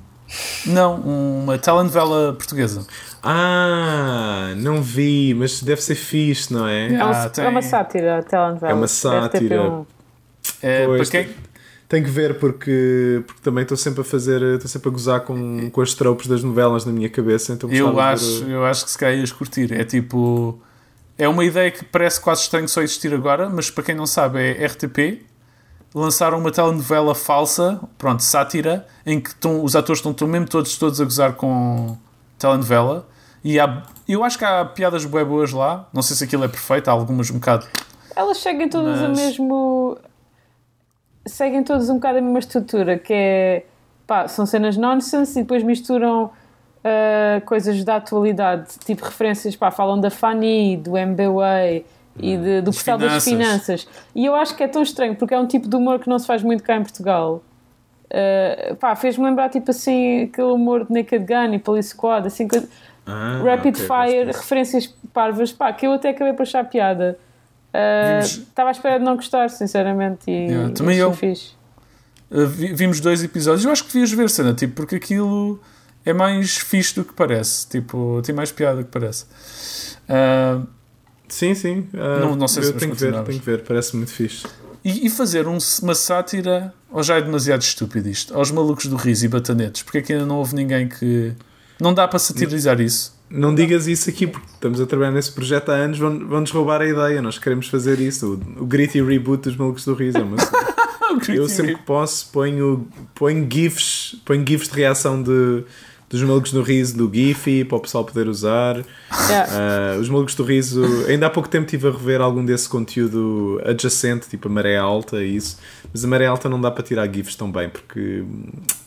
Não, uma telenovela portuguesa. Ah, não vi, mas deve ser fixe, não é? É, um- Ah, tem- é uma sátira, a telenovela. É uma RTP1. sátira. É, Pois, para quem, tenho que ver porque, porque também estou sempre a fazer, estou sempre a gozar com, com as tropos das novelas na minha cabeça. Então Eu acho, ver- eu acho que se calhar ias curtir. É tipo. É uma ideia que parece quase estranho só existir agora, mas para quem não sabe, é RTP. Lançaram uma telenovela falsa, pronto, sátira, em que estão, os atores estão, estão mesmo todos, todos a gozar com telenovela. E há, eu acho que há piadas bué boas lá. Não sei se aquilo é perfeito, há algumas um bocado. Elas seguem todas Mas- o mesmo. Seguem todas um bocado a mesma estrutura, que é. Pá, são cenas nonsense e depois misturam ah, coisas da atualidade, tipo referências, pá, falam da Fanny, do MBWay e de- do pessoal das finanças. E eu acho que é tão estranho, porque é um tipo de humor que não se faz muito cá em Portugal. Ah, pá, fez-me lembrar tipo assim aquele humor de Naked Gun e Police Squad, assim, Ah, Rapid ok, Fire, referências parvas, pá, que eu até acabei por achar piada. Ah, Vimos- Estava à espera de não gostar, sinceramente. E, Yeah, também eu. Fixe. Uh, vi- vimos dois episódios. Eu acho que devias ver, cena, tipo, porque aquilo é mais fixe do que parece. Tipo, tem mais piada do que parece. Uh, Sim, sim. ah, Não- não sei se eu vamos tenho que ver, tenho que ver, parece muito fixe. e, e fazer um- uma sátira, ou já é demasiado estúpido isto, aos malucos do riso e batanetes, porque é que ainda não houve ninguém que. Não dá para satirizar isso. Não digas isso aqui porque estamos a trabalhar nesse projeto há anos, vão- vão-nos roubar a ideia. Nós queremos fazer isso. O, o gritty reboot dos malucos do riso. é uma cena. (laughs) Eu sempre que posso ponho, ponho GIFs, ponho GIFs de reação de, dos malucos do riso do Giphy para o pessoal poder usar. Yeah. Ah, os malucos do riso, ainda há pouco tempo estive a rever algum desse conteúdo adjacente, tipo a maré alta e isso, mas a maré alta não dá para tirar GIFs tão bem porque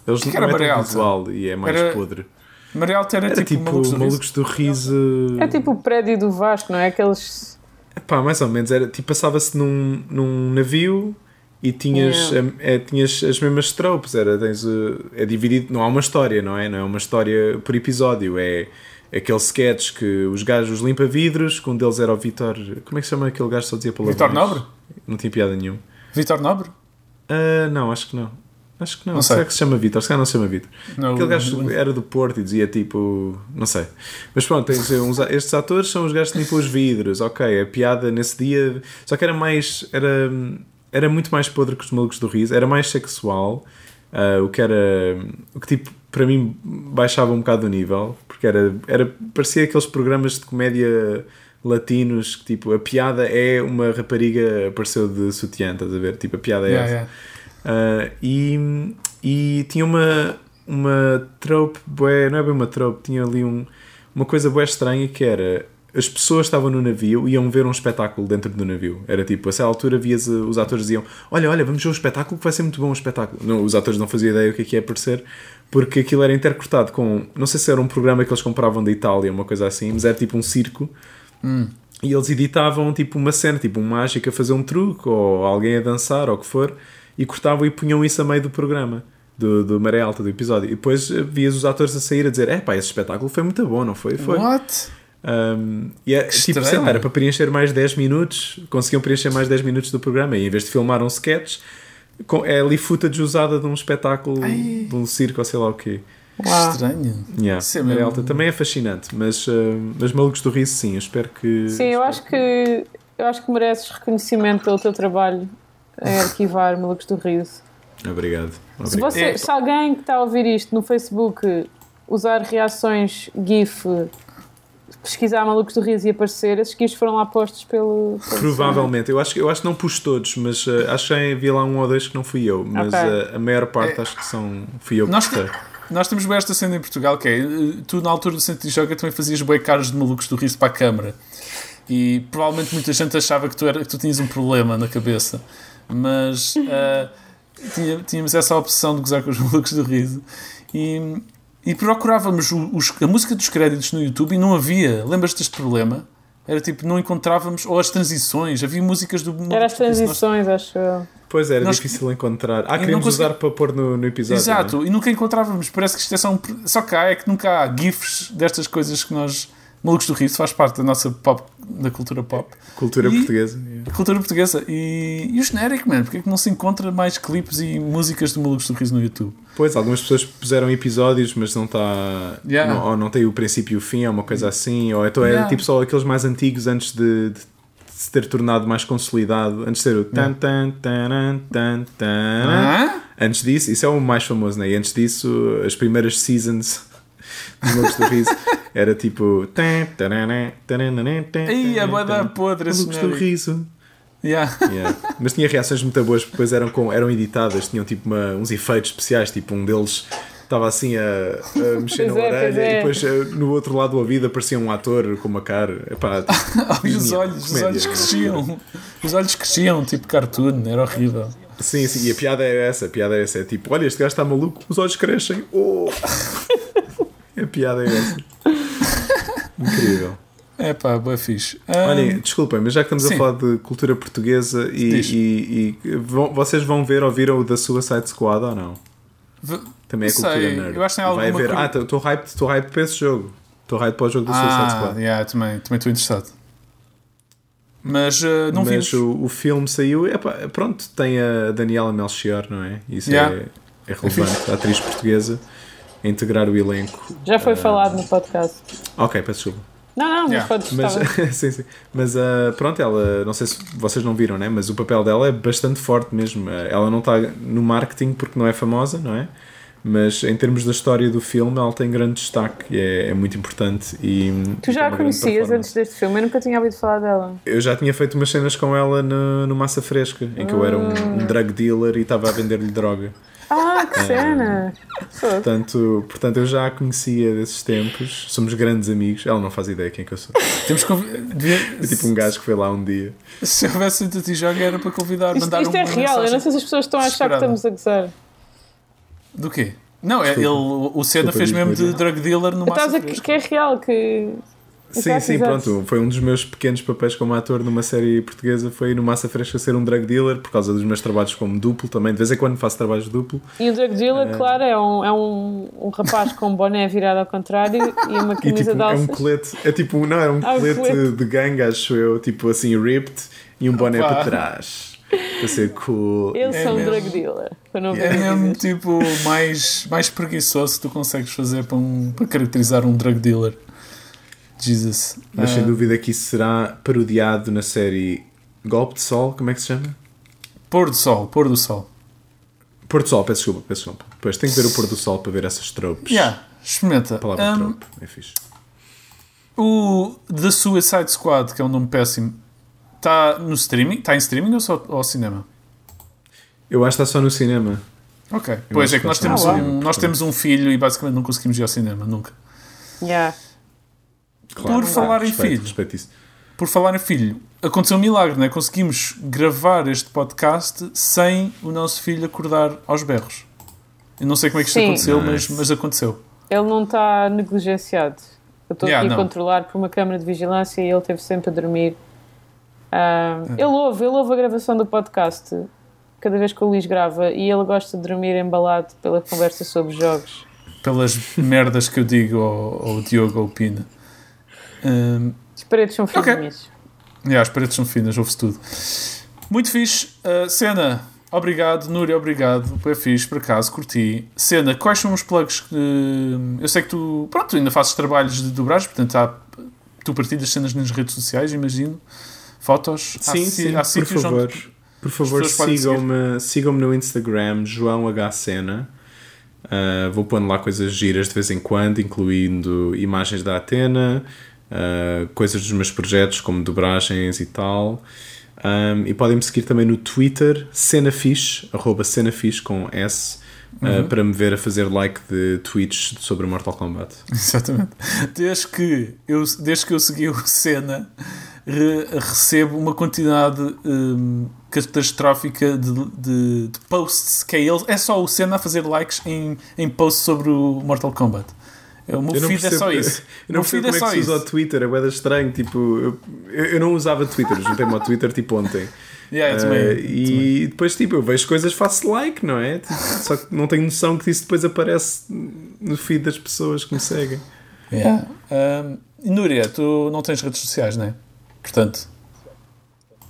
eles que não é tão visual e é mais Era- podre. Maria Alta era, Era tipo, tipo, malucos do riso. malucos do riso. É tipo o prédio do Vasco, não é? Aqueles. Pá, mais ou menos, era, tipo, passava-se num, num navio e tinhas, Yeah. é, tinhas as mesmas tropes, era, tens, uh, é dividido, não há uma história, não é? Não é uma história por episódio, é aquele sketch que os gajos limpa-vidros, que um deles era o Vitor, como é que se chama aquele gajo que só dizia palavrões? Vitor Nobre? Não tinha piada nenhuma. Vitor Nobre? Ah, não, acho que não. Acho que não. Não sei. Será que se chama Vitor? Se calhar não se chama Vitor. Aquele gajo era do Porto e dizia tipo. Não sei. Mas pronto, tens uns, estes atores são os gajos que limpam os vidros. Ok, a piada nesse dia. Só que era mais. Era, era muito mais podre que os malucos do riso. Era mais sexual. ah, o que era. O que tipo. Para mim baixava um bocado o nível. Porque era. era parecia aqueles programas de comédia latinos que tipo. A piada é uma rapariga apareceu de sutiã, estás a ver? Tipo, a piada é Yeah, essa. yeah. Uh, e, e tinha uma, uma trope, bué, não é bem uma trope, tinha ali um, uma coisa bué estranha que era as pessoas estavam no navio e iam ver um espetáculo dentro do navio. Era tipo, a certa altura vias, uh, os atores diziam: Olha, olha, vamos ver o espetáculo que vai ser muito bom o espetáculo. Não, os atores não faziam ideia o que é que ia aparecer porque aquilo era intercortado com, não sei se era um programa que eles compravam da Itália, uma coisa assim, mas era tipo um circo. E eles editavam tipo uma cena, tipo um mágico a fazer um truque, ou alguém a dançar, ou o que for, e cortavam e punham isso a meio do programa, do, do Maré Alta, do episódio. E depois eh, vias os atores a sair a dizer: É pá, esse espetáculo foi muito bom, não foi? Foi. What? Um, e é, tipo, sei lá, era para preencher mais 10 minutos, conseguiam preencher mais 10 minutos do programa, e em vez de filmar um sketch, com, é ali footage usada de um espetáculo, Ai. de um circo ou sei lá o quê. Uau. Estranho. Yeah. É Maré mesmo- Alta também é fascinante, mas, uh, mas Malucos do Riso, sim, eu espero que. Sim, eu acho que. Eu acho que mereces reconhecimento pelo teu trabalho em arquivar Malucos do Riso. Obrigado. Se, Obrigado. você, É. se alguém que está a ouvir isto no Facebook usar reações GIF, pesquisar Malucos do Riso e aparecer, esses GIFs foram lá postos pelo. pelo Provavelmente, eu acho, que- eu acho que não pus todos, mas uh, acho que havia lá um ou dois que não fui eu, mas Ok. uh, a maior parte acho que são fui eu que Nós, postei. nós temos bem esta cena em Portugal que é eh, tu na altura do centro de joga também fazias bem caras de malucos do riso para a câmara e provavelmente muita gente achava que tu, era, que tu tinhas um problema na cabeça mas (laughs) tinha- tínhamos essa opção de gozar com os malucos do riso e, e procurávamos o- os- a música dos créditos no YouTube e não havia, lembras-te deste problema? Era tipo, não encontrávamos, ou as transições, havia músicas do Era as Riso, nós- transições, acho eu. Pois era Nós- difícil encontrar. Ah, não queríamos consegui- usar para pôr no, no episódio. não é? Exato, e nunca encontrávamos. Parece que isto é só um. Só cá é que nunca há GIFs destas coisas que nós. Malucos do Riso faz parte da nossa pop, da cultura pop. Cultura E- portuguesa. A cultura portuguesa. E, e o genérico, mano, porque é que não se encontra mais clipes e músicas de Malucos do Riso no YouTube? Pois, algumas pessoas puseram episódios, mas não está. Yeah. Não, ou não tem o princípio e o fim, é uma coisa assim. Ou então é Yeah. tipo só aqueles mais antigos antes de, de se ter tornado mais consolidado, antes de ser o tan tan tan tan tan. Antes disso, isso é o mais famoso, né? E antes disso, as primeiras seasons dos Malucos do Riso (laughs) era tipo. Ih, a tan, bué da tan. podre esse do. Riso. Yeah. Yeah. Mas tinha reações muito boas, porque depois eram, com, eram editadas, tinham tipo uma- uns efeitos especiais, tipo um deles estava assim a, a (laughs) mexer Pois na é, orelha é. e depois eh, no outro lado do ouvido aparecia um ator com uma cara. Epá, (laughs) e os genial. olhos, os Comédia. olhos cresciam. Os olhos cresciam, tipo cartoon, era horrível. Sim, sim, e a piada era essa, a piada era essa, é tipo, olha, este gajo está maluco, os olhos crescem. Oh! (laughs) a piada é essa. (laughs) Incrível. É pá, boa fixe. Ah, Olhem, desculpem, mas já que estamos sim. a falar de cultura portuguesa e, e- e vão- vocês vão ver ou viram o da Suicide Squad ou não? v- Também é cultura sei, nerd. eu acho que tem Vai alguma haver. coisa- Ah, estou hype, hype para esse jogo. Estou hype para o jogo do Suicide ah, Squad. yeah, também também estou interessado. Mas ah, não Mas vimos. o, o filme saiu. Epá, pronto, tem a Daniela Melchior, não é? Isso Yeah. é, é relevante. A atriz portuguesa a integrar o elenco. Já foi Ah, falado no podcast. Ok, peço desculpa. Não, não, mas Yeah. podes Mas, estar. (laughs) sim, sim. Mas ah, pronto, ela, não sei se vocês não viram, né? mas o papel dela é bastante forte mesmo. Ah, Ela não está no marketing porque não é famosa, não é? Mas em termos da história do filme, ela tem grande destaque e é, é muito importante. E, Tu já a conhecias antes deste filme? Eu nunca tinha ouvido falar dela. Eu já tinha feito umas cenas com ela no, no Massa Fresca, em que eu era um, um drug dealer e estava a vender-lhe droga. Ah, que cena! Sou. Portanto, portanto, eu já a conhecia desses tempos, somos grandes amigos. Ela não faz ideia quem que eu sou. Temos que convi- devia- É tipo um gajo que foi lá um dia. Se houvesse tanto jogo era para convidar, Isto, mandar isto é uma real, eu não sei se as pessoas estão a achar que estamos a gozar. Do quê? Não, é, ele, Desculpa. o Senna fez mesmo de drug dealer no Estás Massa a que, que é real, que. Sim, Exato, sim, exato. pronto. Foi um dos meus pequenos papéis como ator numa série portuguesa. Foi no Massa Fresca ser um drug dealer por causa dos meus trabalhos como duplo também. De vez em quando faço trabalhos duplo. E o drug dealer, claro, é um, é um, um rapaz com um boné virado ao contrário e uma (laughs) E camisa tipo, de é um alças. colete, é tipo, não, era um Ah, um colete colete. de gangue, acho eu, tipo assim, ripped e um boné Opa. para trás. Para ser cool. Eles É são mesmo. drug dealer. Para não É mesmo tipo mais, mais preguiçoso que tu consegues fazer para, um, para caracterizar um drug dealer. Jesus. Mas Ah, sem dúvida que isso será parodiado na série Golpe de Sol, como é que se chama? Pôr do sol, pôr do sol. Pôr do Sol, peço desculpa, peço desculpa. Pois tenho que ver o Pôr do Sol para ver essas tropes. Yeah, experimenta. A palavra Um, trope, é fixe. o The Suicide Squad, que é um nome péssimo, está no streaming? Está em streaming ou só ao cinema? Eu acho que está só no cinema. Ok. pois acho é que que nós está temos, um, cinema, nós temos um filho e basicamente não conseguimos ir ao cinema, nunca. Yeah. Por falar em respeito, filho. Respeito isso. Por falar em filho, aconteceu um milagre, não é? Conseguimos gravar este podcast sem o nosso filho acordar aos berros. Eu não sei como é que isto Sim. aconteceu, mas, Nice. mas aconteceu. Ele não está negligenciado. Eu estou Yeah, aqui a controlar por uma câmara de vigilância e ele esteve sempre a dormir. Ah, É. Ele ouve, ele ouve a gravação do podcast cada vez que o Luís grava e ele gosta de dormir embalado pela conversa sobre jogos. Pelas merdas que eu digo ao, ao Diogo ou Hum, As paredes são Ok. fininhas. yeah, as paredes são finas, ouve-se tudo. Muito fixe. Uh, Cena, obrigado. Núria, obrigado. Foi fixe, por acaso, curti. Cena, quais são os plugs que. Eu sei que tu, pronto, ainda fazes trabalhos de dobragem, portanto, há, tu partilhas cenas nas redes sociais, imagino. Fotos. Há Sim, si- sim, há por favor. onde. Por favor, sigam-me sigam no Instagram, João H. Sena. Uh, vou pondo lá coisas giras de vez em quando, incluindo imagens da Atena, uh, coisas dos meus projetos, como dobragens e tal. Um, e podem me seguir também no Twitter, Cenafish, arroba Cenafish com S, uh, para me ver a fazer like de tweets sobre Mortal Kombat. (laughs) Exatamente. Desde que eu, desde que eu segui o Senna, re- recebo uma quantidade hum, catastrófica de, de- de posts que é ele. É só o Senna a fazer likes em, em posts sobre o Mortal Kombat. É, O meu Eu não feed é só percebo- isso. (laughs) Eu não percebo como é só que se usa o. Twitter, é bué estranho. Tipo, eu, eu não usava Twitter, juntei-me ao Twitter tipo ontem. (laughs) Yeah, eu também, e também. depois, tipo, eu vejo coisas, faço like, não é? Tipo, Só que não tenho noção que isso depois aparece no feed das pessoas que me seguem. Yeah. E Núria, tu não tens redes sociais, não é? Portanto,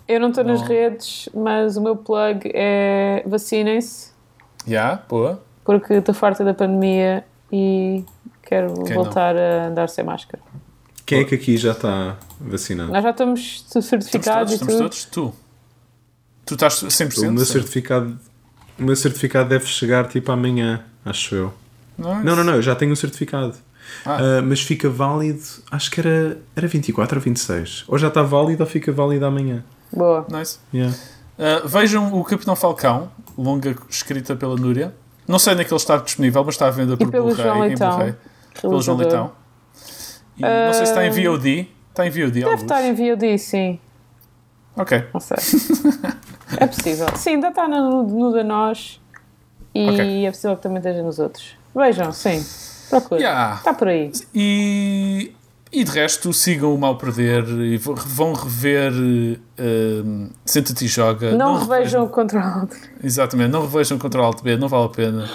Eu não estou nas redes, mas o meu plug é vacinem-se, já, boa. porque estou farta da pandemia e quero Quem voltar a andar sem máscara. Quem é que aqui já está vacinado? Nós já estamos certificados Estamos todos, e estamos tudo. todos. Tu. Tu estás 100%? O meu sim. certificado, o meu certificado deve chegar tipo amanhã, acho eu. Nice. Não, não, não, eu já tenho um certificado. Ah. Ah, mas fica válido, acho que era, era 24 ou 26. Ou já está válido ou fica válido amanhã. Boa. Nice. Yeah. Uh, vejam o Capitão Falcão, longa escrita pela Núria. Não sei naquele está disponível, mas está à venda por pelo Blu-ray, Pelo João. Leitão. E não sei se está em VOD. Está em VOD, Deve alguns. estar em VOD, sim. Ok. Não sei. (laughs) é possível. Sim, ainda está no, no da nós e Ok. é possível que também esteja nos outros. Vejam, sim. Procura. Yeah. Está por aí. E, e de resto, sigam o Mal Perder e vão- rever uh, Senta-te e Joga. Não, revejam o Control. Exatamente, não revejam Ctrl Alt B, não vale a pena.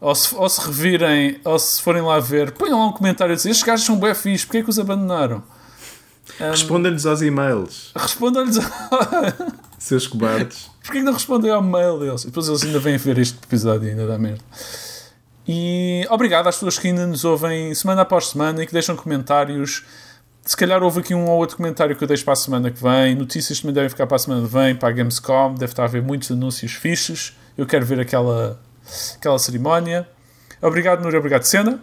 Ou se, ou se revirem, ou se forem lá ver, ponham lá um comentário a dizer: estes gajos são bem fixe, porque é que os abandonaram? Um, Responda-lhes aos e-mails, Respondam-lhes (laughs) seus cobardes. Porquê que não respondem ao mail deles? E depois eles ainda vêm ver este episódio e ainda dá merda. E obrigado às pessoas que ainda nos ouvem semana após semana e que deixam comentários. Se calhar houve aqui um ou outro comentário que eu deixo para a semana que vem. Notícias também devem ficar para a semana que vem, para a Gamescom. Deve estar a haver muitos anúncios fixes. Eu quero ver aquela, aquela cerimónia. Obrigado, Núria. Obrigado, Sena.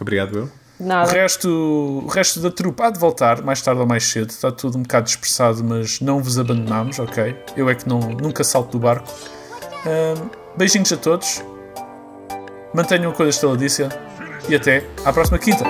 Obrigado, eu. O Nada. resto, o resto da trupe há de voltar, mais tarde ou mais cedo. Está tudo um bocado dispersado, mas não vos abandonamos, ok? Eu é que não, nunca salto do barco. Ahm, beijinhos a todos. Mantenham a coisa estaladiça. E até à próxima quinta.